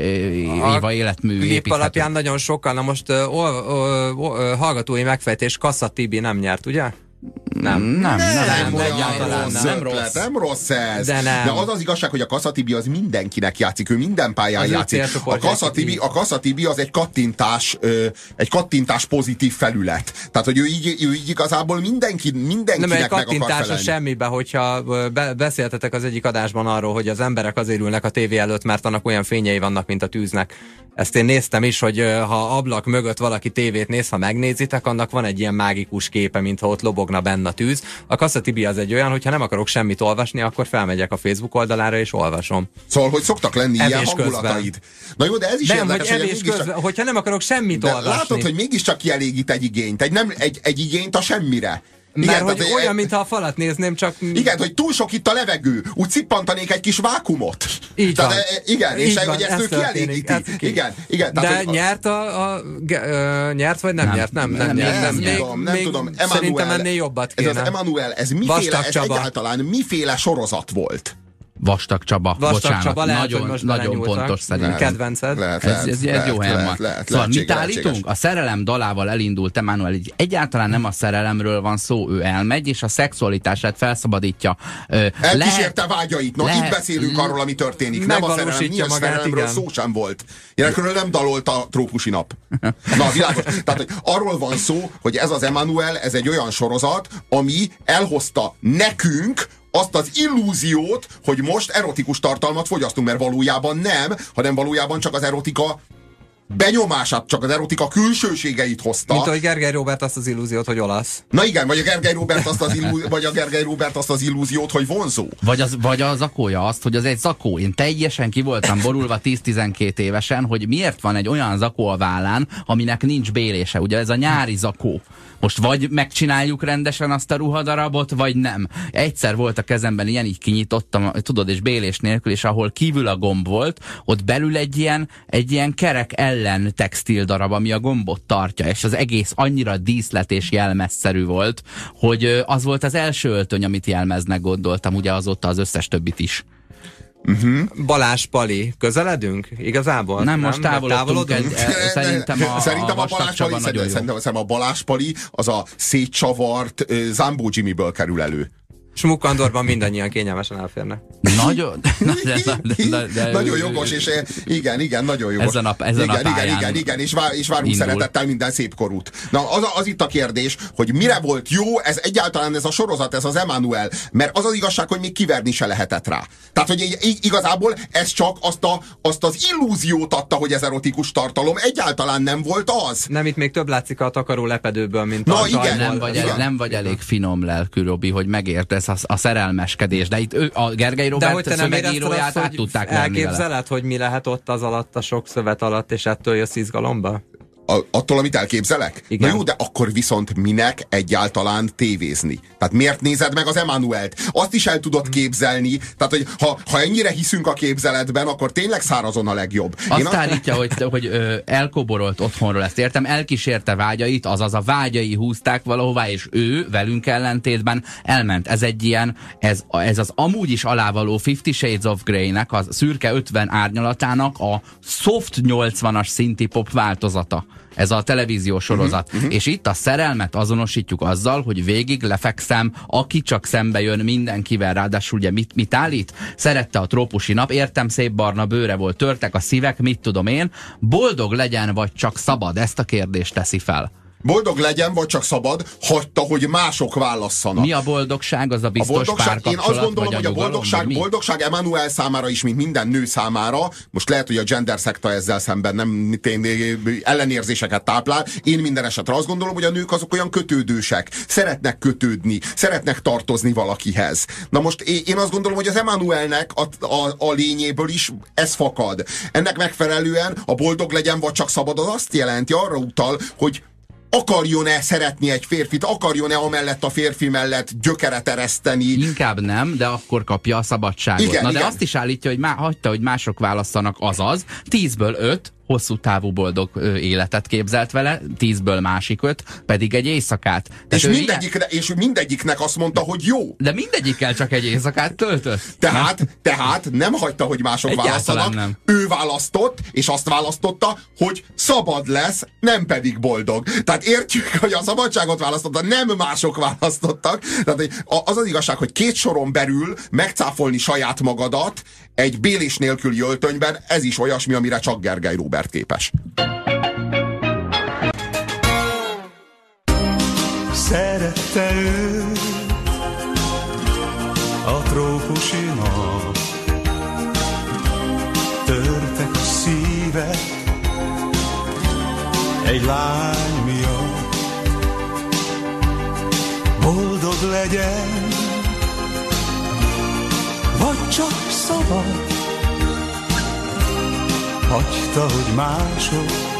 éva életmű építhető. alapján nagyon sokkal, na most ö, ö, ö, ö, hallgatói megfejtés, Kassa Tibi nem nyert, ugye? Nem. Nem, nem, nem, Nem, nem, nem, rossz nem ötlet, rossz. nem rossz ez. De nem. De az az igazság, hogy a Kassa Tibi az mindenkinek játszik, ő minden pályán Az játszik. A célcsoportja Kassa, játszik Tibi, így. a Kassa Tibi az egy kattintás, ö, egy kattintás pozitív felület. Tehát, hogy ő így, ő így igazából mindenki, mindenkinek Nem egy kattintás a semmibe, hogyha be, beszéltetek az egyik adásban arról, hogy az emberek azért ülnek a tévé előtt, mert annak olyan fényei vannak, mint a tűznek. Ezt én néztem is, hogy ha ablak mögött valaki tévét néz, ha megnézitek, annak van egy ilyen mágikus képe, mintha ott lobogna benne a tűz. A Kassa Tibi az egy olyan, hogyha nem akarok semmit olvasni, akkor felmegyek a Facebook oldalára és olvasom. Szóval, hogy szoktak lenni ilyen Evés közben. hangulataid. Na jó, de ez is Nem, hogy érdekes, hogy evés mégiscsak- közben, hogyha nem akarok semmit De olvasni. látod, hogy mégiscsak kielégít egy igényt. Egy, nem, egy, egy igényt a semmire. Mert hogy tehát, olyan, mintha a falat nézném, csak... Igen, hogy túl sok itt a levegő, úgy cippantanék egy kis vákumot. Így Tehát, van. e, Igen, és Így hogy van, ezt ez ő kielégíti. ez ki- Igen, igen. De Tehát, hogy- nyert a, a ö, nyert vagy nem, Nem. nyert? Nem, nem, Nem, nyert. nem, Nem, tudom, nem még tudom. Szerintem ennél jobbat kéne. Ez az Emanuel, ez miféle, ez egyáltalán miféle sorozat volt? Vastag Csaba, Vastag bocsánat, Csaba, lehet, nagyon, hogy most nagyon pontos szerintem. Kedvenced? Lehet, Ez, lehet, ez, ez lehet, jó helyen lehet, van. lehet, szóval mit állítunk? A szerelem dalával elindult Emmanuel, egyáltalán nem a szerelemről van szó, ő elmegy, és a szexualitását felszabadítja. Elkísérte vágyait. Na, lehet- itt beszélünk arról, ami történik. Nem a szerelem, milyen magát, szerelemről igen. szó sem volt. Ilyenekről nem dalolt a trópusi nap. Na, világos. [LAUGHS] Tehát, hogy arról van szó, hogy ez az Emanuel, ez egy olyan sorozat, ami elhozta nekünk azt az illúziót, hogy most erotikus tartalmat fogyasztunk, mert valójában nem, hanem valójában csak az erotika benyomását, csak az erotika külsőségeit hozta. Mint ahogy Gergely Robert azt az illúziót, hogy olasz. Na igen, vagy a Gergely Robert azt az, illú, vagy a Gergely Robert azt az illúziót, hogy vonzó. Vagy, az, vagy a zakója azt, hogy az egy zakó. Én teljesen ki voltam borulva 10-12 évesen, hogy miért van egy olyan zakó a vállán, aminek nincs bélése. Ugye ez a nyári zakó. Most vagy megcsináljuk rendesen azt a ruhadarabot, vagy nem. Egyszer volt a kezemben ilyen, így kinyitottam, tudod, és bélés nélkül, és ahol kívül a gomb volt, ott belül egy ilyen, egy ilyen kerek ellen textil darab, ami a gombot tartja, és az egész annyira díszlet és jelmezszerű volt, hogy az volt az első öltöny, amit jelmeznek gondoltam, ugye azóta az összes többit is. Balázs Pali, közeledünk igazából? Nem, most Vagy távolodtunk egy- E, szerintem a- szerintem a a, Balázs Pali, nagyon jó. szerintem, szerintem a Balázs Pali az a szétcsavart Zambó Jimmyből kerül elő. Smuk Andorban mindannyian kényelmesen elférnek. Nagyon, de, de, de, de, nagyon jogos, és eh, igen, igen, nagyon jogos. Ezen a- ezen igen, a igen, igen, igen, és, vár, és várunk indul. szeretettel minden szép korút. Na, az, az itt a kérdés, hogy mire volt jó, ez egyáltalán ez a sorozat, ez az Emanuel, mert az az igazság, hogy még kiverni se lehetett rá. Tehát, hogy i- igazából ez csak azt, a, azt az illúziót adta, hogy ez erotikus tartalom, egyáltalán nem volt az. Nem, itt még több látszik a takaró lepedőből, mint Na, a igen, nem vagy, Igen. el, nem vagy elég finom lelkű, Robi, hogy megértesz a, a szerelmeskedés. De itt ő, a Gergely Robert szövegíróját azt, át tudták hogy venni vele. elképzeled, hogy mi lehet ott az alatt, a sok szövet alatt, és ettől jössz izgalomba? A, attól, amit elképzelek? Igen. Na jó, de akkor viszont minek egyáltalán tévézni? Tehát miért nézed meg az Emanuelt? Azt is el tudod képzelni, tehát hogy ha, ha ennyire hiszünk a képzeletben, akkor tényleg szárazon a legjobb. Azt azt- állítja, hogy, hogy ö, elkoborolt otthonról, ezt értem, elkísérte vágyait, azaz a vágyai húzták valahová, és ő velünk ellentétben elment. Ez egy ilyen, ez, ez az amúgy is alávaló Fifty Shades of Grey-nek, a szürke 50 árnyalatának a soft 80-as szinti pop változata. Ez a televíziós sorozat. Uh-huh, És itt a szerelmet azonosítjuk azzal, hogy végig lefekszem, aki csak szembe jön mindenkivel, ráadásul ugye mit, mit állít? Szerette a trópusi nap, értem, szép barna bőre volt, törtek a szívek, mit tudom én. Boldog legyen, vagy csak szabad? Ezt a kérdést teszi fel. Boldog legyen, vagy csak szabad, hagyta, hogy mások válasszanak. Mi a boldogság? Az a a biztos boldogság, én azt gondolom, hogy a nyugalom, boldogság, mi? boldogság Emanuel számára is, mint minden nő számára, most lehet, hogy a gender szekta ezzel szemben nem én, ellenérzéseket táplál. Én minden esetre azt gondolom, hogy a nők azok olyan kötődősek, szeretnek kötődni, szeretnek tartozni valakihez. Na most én, azt gondolom, hogy az Emanuelnek a, a, a lényéből is ez fakad. Ennek megfelelően a boldog legyen, vagy csak szabad, az azt jelenti, arra utal, hogy akarjon-e szeretni egy férfit, akarjon-e amellett a férfi mellett gyökeret ereszteni. Inkább nem, de akkor kapja a szabadságot. Igen, Na de igen. azt is állítja, hogy má, hagyta, hogy mások választanak, azaz, tízből öt hosszú távú boldog életet képzelt vele, tízből másik öt, pedig egy éjszakát. És, mindegyikre, ilyen... és mindegyiknek azt mondta, hogy jó. De mindegyikkel csak egy éjszakát töltött. Tehát, nem? tehát nem hagyta, hogy mások Egyáltalán választanak. Nem. Ő választott, és azt választotta, hogy szabad lesz, nem pedig boldog. Tehát értjük, hogy a szabadságot választotta, nem mások választottak. Tehát az az igazság, hogy két soron belül megcáfolni saját magadat, egy bélés nélküli öltönyben, ez is olyasmi, amire csak Gergely Robert képes. Szerette ő a trópusi nap Törtek a szívek egy lány miatt Boldog legyen vagy csak szabad. Hagyta, hogy mások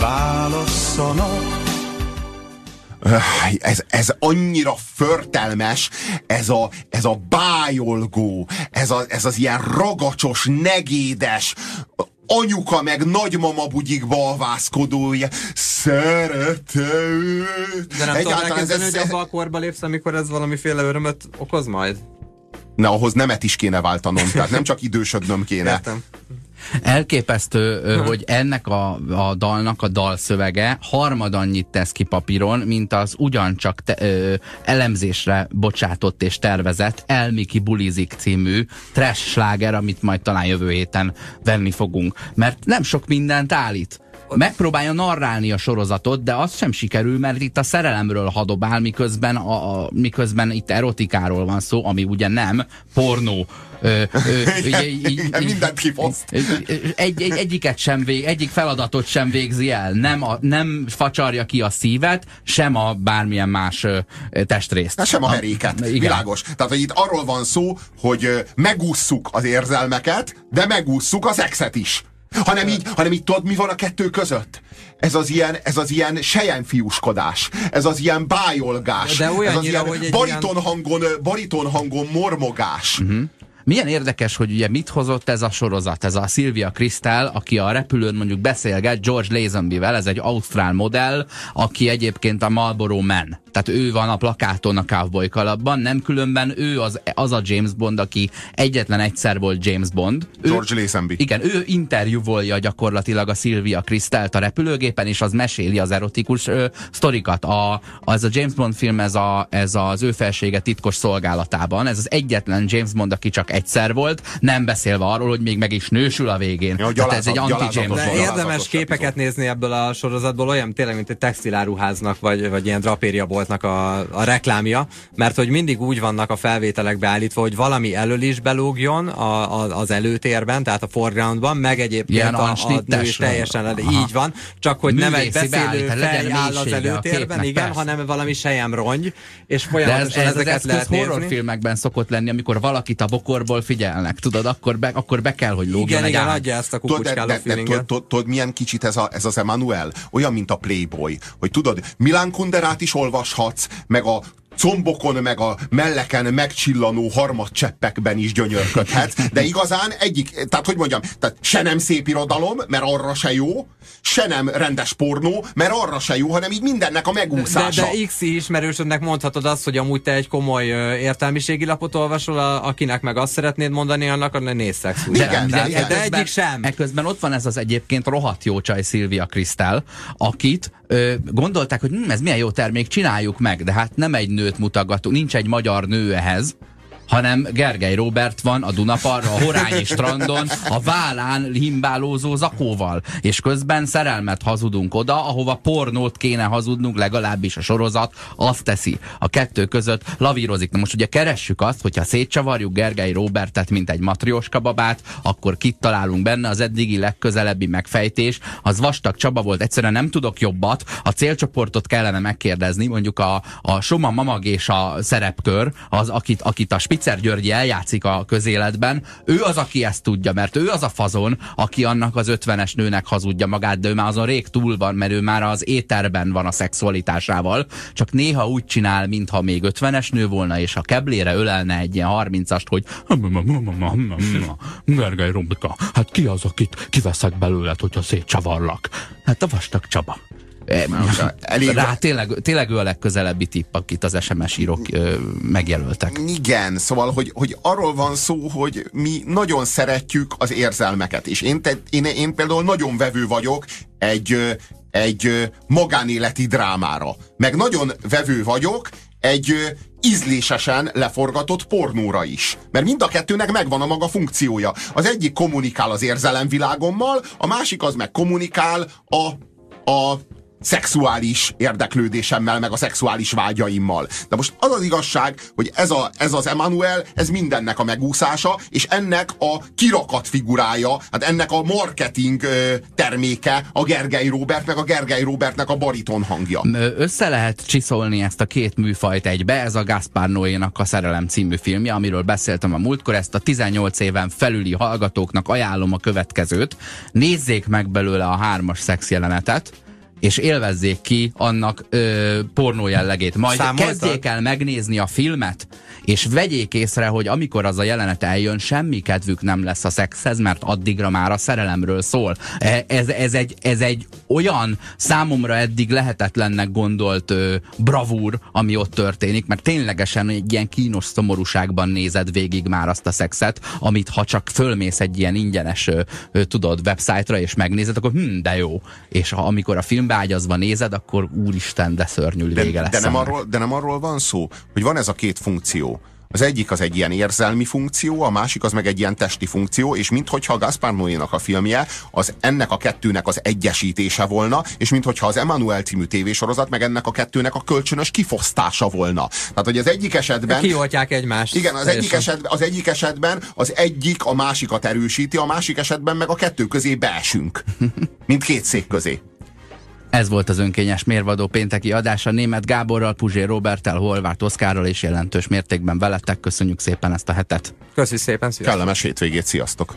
válasszanak. Ez, ez annyira förtelmes, ez a, ez a bájolgó, ez, a, ez az ilyen ragacsos, negédes, anyuka meg nagymama bugyikba alvászkodója. Szerette De nem tudom elkezdeni, hogy abba a korba lépsz, amikor ez valamiféle örömöt okoz majd? Na, ahhoz nemet is kéne váltanom, tehát nem csak idősödnöm kéne. Értem. Elképesztő, hogy ennek a, a dalnak a dalszövege harmad annyit tesz ki papíron, mint az ugyancsak te, ö, elemzésre bocsátott és tervezett Elmiki Bulizik című trash sláger, amit majd talán jövő héten venni fogunk. Mert nem sok mindent állít megpróbálja narrálni a sorozatot, de az sem sikerül, mert itt a szerelemről hadobál, miközben, a, a, miközben itt erotikáról van szó, ami ugye nem pornó. Ö, ö, [LAUGHS] ugye, így, igen, mindent kiposzt. Egy, egy, egyiket sem vég, egyik feladatot sem végzi el. Nem, a, nem facsarja ki a szívet, sem a bármilyen más ö, testrészt. Hát sem a heréket. Igen. Világos. Tehát, hogy itt arról van szó, hogy megússzuk az érzelmeket, de megússzuk az exet is. Hanem így, hanem így tudod, mi van a kettő között? Ez az ilyen, ez az ilyen sejenfiúskodás, ez az ilyen bájolgás, De ez az ilyen bariton, hangon, bariton hangon mormogás. Uh-huh. Milyen érdekes, hogy ugye mit hozott ez a sorozat, ez a Sylvia Crystal, aki a repülőn mondjuk beszélget George Lazenby-vel, ez egy ausztrál modell, aki egyébként a Marlboro Man. Tehát ő van a plakáton a Cowboy kalapban, nem különben ő az, az a James Bond, aki egyetlen egyszer volt James Bond. Ő, George Lazenby. Igen, ő interjúvolja gyakorlatilag a Sylvia Crystal a repülőgépen, és az meséli az erotikus ö, sztorikat. A, az a James Bond film, ez, a, ez az ő felsége titkos szolgálatában. Ez az egyetlen James Bond, aki csak egyszer volt, nem beszélve arról, hogy még meg is nősül a végén. Ja, Tehát ez egy anti-James Bond. Érdemes képeket nézni ebből a sorozatból, olyan tényleg, mint egy textiláruháznak, vagy, vagy ilyen drapériaboltnak a, a reklámja, mert hogy mindig úgy vannak a felvételek beállítva, hogy valami elől is belógjon a, a, az előtérben, tehát a foregroundban, meg egyébként a, a nő is teljesen elő, így van, csak hogy nem egy beszélő fej áll az előtérben, igen, persze. hanem valami sejem rongy, és folyamatosan ez, ez ezeket az lehet horrorfilmekben szokott lenni, amikor valakit a bokor távol figyelnek, tudod, akkor be, akkor be kell, hogy lógjon Igen, egy igen, adja ezt a kukucskáló Tudod, milyen kicsit ez, a, ez az Emanuel? Olyan, mint a Playboy, hogy tudod, Milán Kunderát is olvashatsz, meg a combokon meg a melleken megcsillanó harmadcseppekben is gyönyörködhet, de igazán egyik, tehát hogy mondjam, tehát se nem szép irodalom, mert arra se jó, se nem rendes pornó, mert arra se jó, hanem így mindennek a megúszása. De, de X ismerősödnek mondhatod azt, hogy amúgy te egy komoly értelmiségi lapot olvasol, a, akinek meg azt szeretnéd mondani, annak a néz szexú. De, igen, de, de, de egyik sem. Ekközben ott van ez az egyébként rohadt jó csaj Szilvia Krisztál, akit ö, gondolták, hogy hm, ez milyen jó termék, csináljuk meg, de hát nem egy nőt mutogatunk, nincs egy magyar nő ehhez, hanem Gergely Robert van a Dunaparra, a Horányi strandon, a vállán himbálózó zakóval, és közben szerelmet hazudunk oda, ahova pornót kéne hazudnunk, legalábbis a sorozat azt teszi. A kettő között lavírozik. Na most ugye keressük azt, hogyha szétcsavarjuk Gergely Robertet, mint egy matrioska babát, akkor kit találunk benne, az eddigi legközelebbi megfejtés, az vastag Csaba volt, egyszerűen nem tudok jobbat, a célcsoportot kellene megkérdezni, mondjuk a, a Soma Mamag és a szerepkör, az, akit, akit a Spicer Györgyi eljátszik a közéletben, ő az, aki ezt tudja, mert ő az a fazon, aki annak az ötvenes nőnek hazudja magát, de ő már azon rég túl van, mert ő már az éterben van a szexualitásával, csak néha úgy csinál, mintha még ötvenes nő volna, és a keblére ölelne egy ilyen harmincast, hogy Gergely Rombika, hát ki az, akit kiveszek belőled, hogyha szétcsavarlak? Hát a vastag Csaba. Elég Rá tényleg, tényleg ő a legközelebbi tipp, akit az SMS írók megjelöltek. Igen, szóval, hogy, hogy arról van szó, hogy mi nagyon szeretjük az érzelmeket, és én, te, én, én például nagyon vevő vagyok egy, egy magánéleti drámára, meg nagyon vevő vagyok egy ízlésesen leforgatott pornóra is. Mert mind a kettőnek megvan a maga funkciója. Az egyik kommunikál az érzelemvilágommal, a másik az meg kommunikál a, a szexuális érdeklődésemmel, meg a szexuális vágyaimmal. De most az az igazság, hogy ez, a, ez az Emanuel, ez mindennek a megúszása, és ennek a kirakat figurája, hát ennek a marketing ö, terméke a Gergely Robert, meg a Gergely Robertnek a bariton hangja. Össze lehet csiszolni ezt a két műfajt egybe, ez a Gaspar Noé-nak a Szerelem című filmje, amiről beszéltem a múltkor, ezt a 18 éven felüli hallgatóknak ajánlom a következőt. Nézzék meg belőle a hármas szexjelenetet, és élvezzék ki annak ö, pornó jellegét. Majd Számolta? kezdjék el megnézni a filmet, és vegyék észre, hogy amikor az a jelenet eljön, semmi kedvük nem lesz a szexhez, mert addigra már a szerelemről szól. E, ez, ez, egy, ez egy olyan számomra eddig lehetetlennek gondolt ö, bravúr, ami ott történik, mert ténylegesen egy ilyen kínos szomorúságban nézed végig már azt a szexet, amit ha csak fölmész egy ilyen ingyenes, ö, ö, tudod, websájtra és megnézed, akkor hm, de jó. És ha, amikor a filmbe ágyazva nézed, akkor úristen, de szörnyű vége de, lesz. De nem, arról, de nem arról van szó, hogy van ez a két funkció az egyik az egy ilyen érzelmi funkció, a másik az meg egy ilyen testi funkció, és minthogyha a Gaspar Noé-nak a filmje az ennek a kettőnek az egyesítése volna, és minthogyha az Emmanuel című tévésorozat meg ennek a kettőnek a kölcsönös kifosztása volna. Tehát, hogy az egyik esetben... Kioltják egymást. Igen, az egyik, esetben, az egyik esetben az egyik a másikat erősíti, a másik esetben meg a kettő közé beesünk. Mint két szék közé. Ez volt az önkényes mérvadó pénteki adása német Gáborral, Puzsé Robertel, Horváth Oszkárral és jelentős mértékben veletek. Köszönjük szépen ezt a hetet. Köszönjük szépen, sziasztok. Kellemes hétvégét, sziasztok.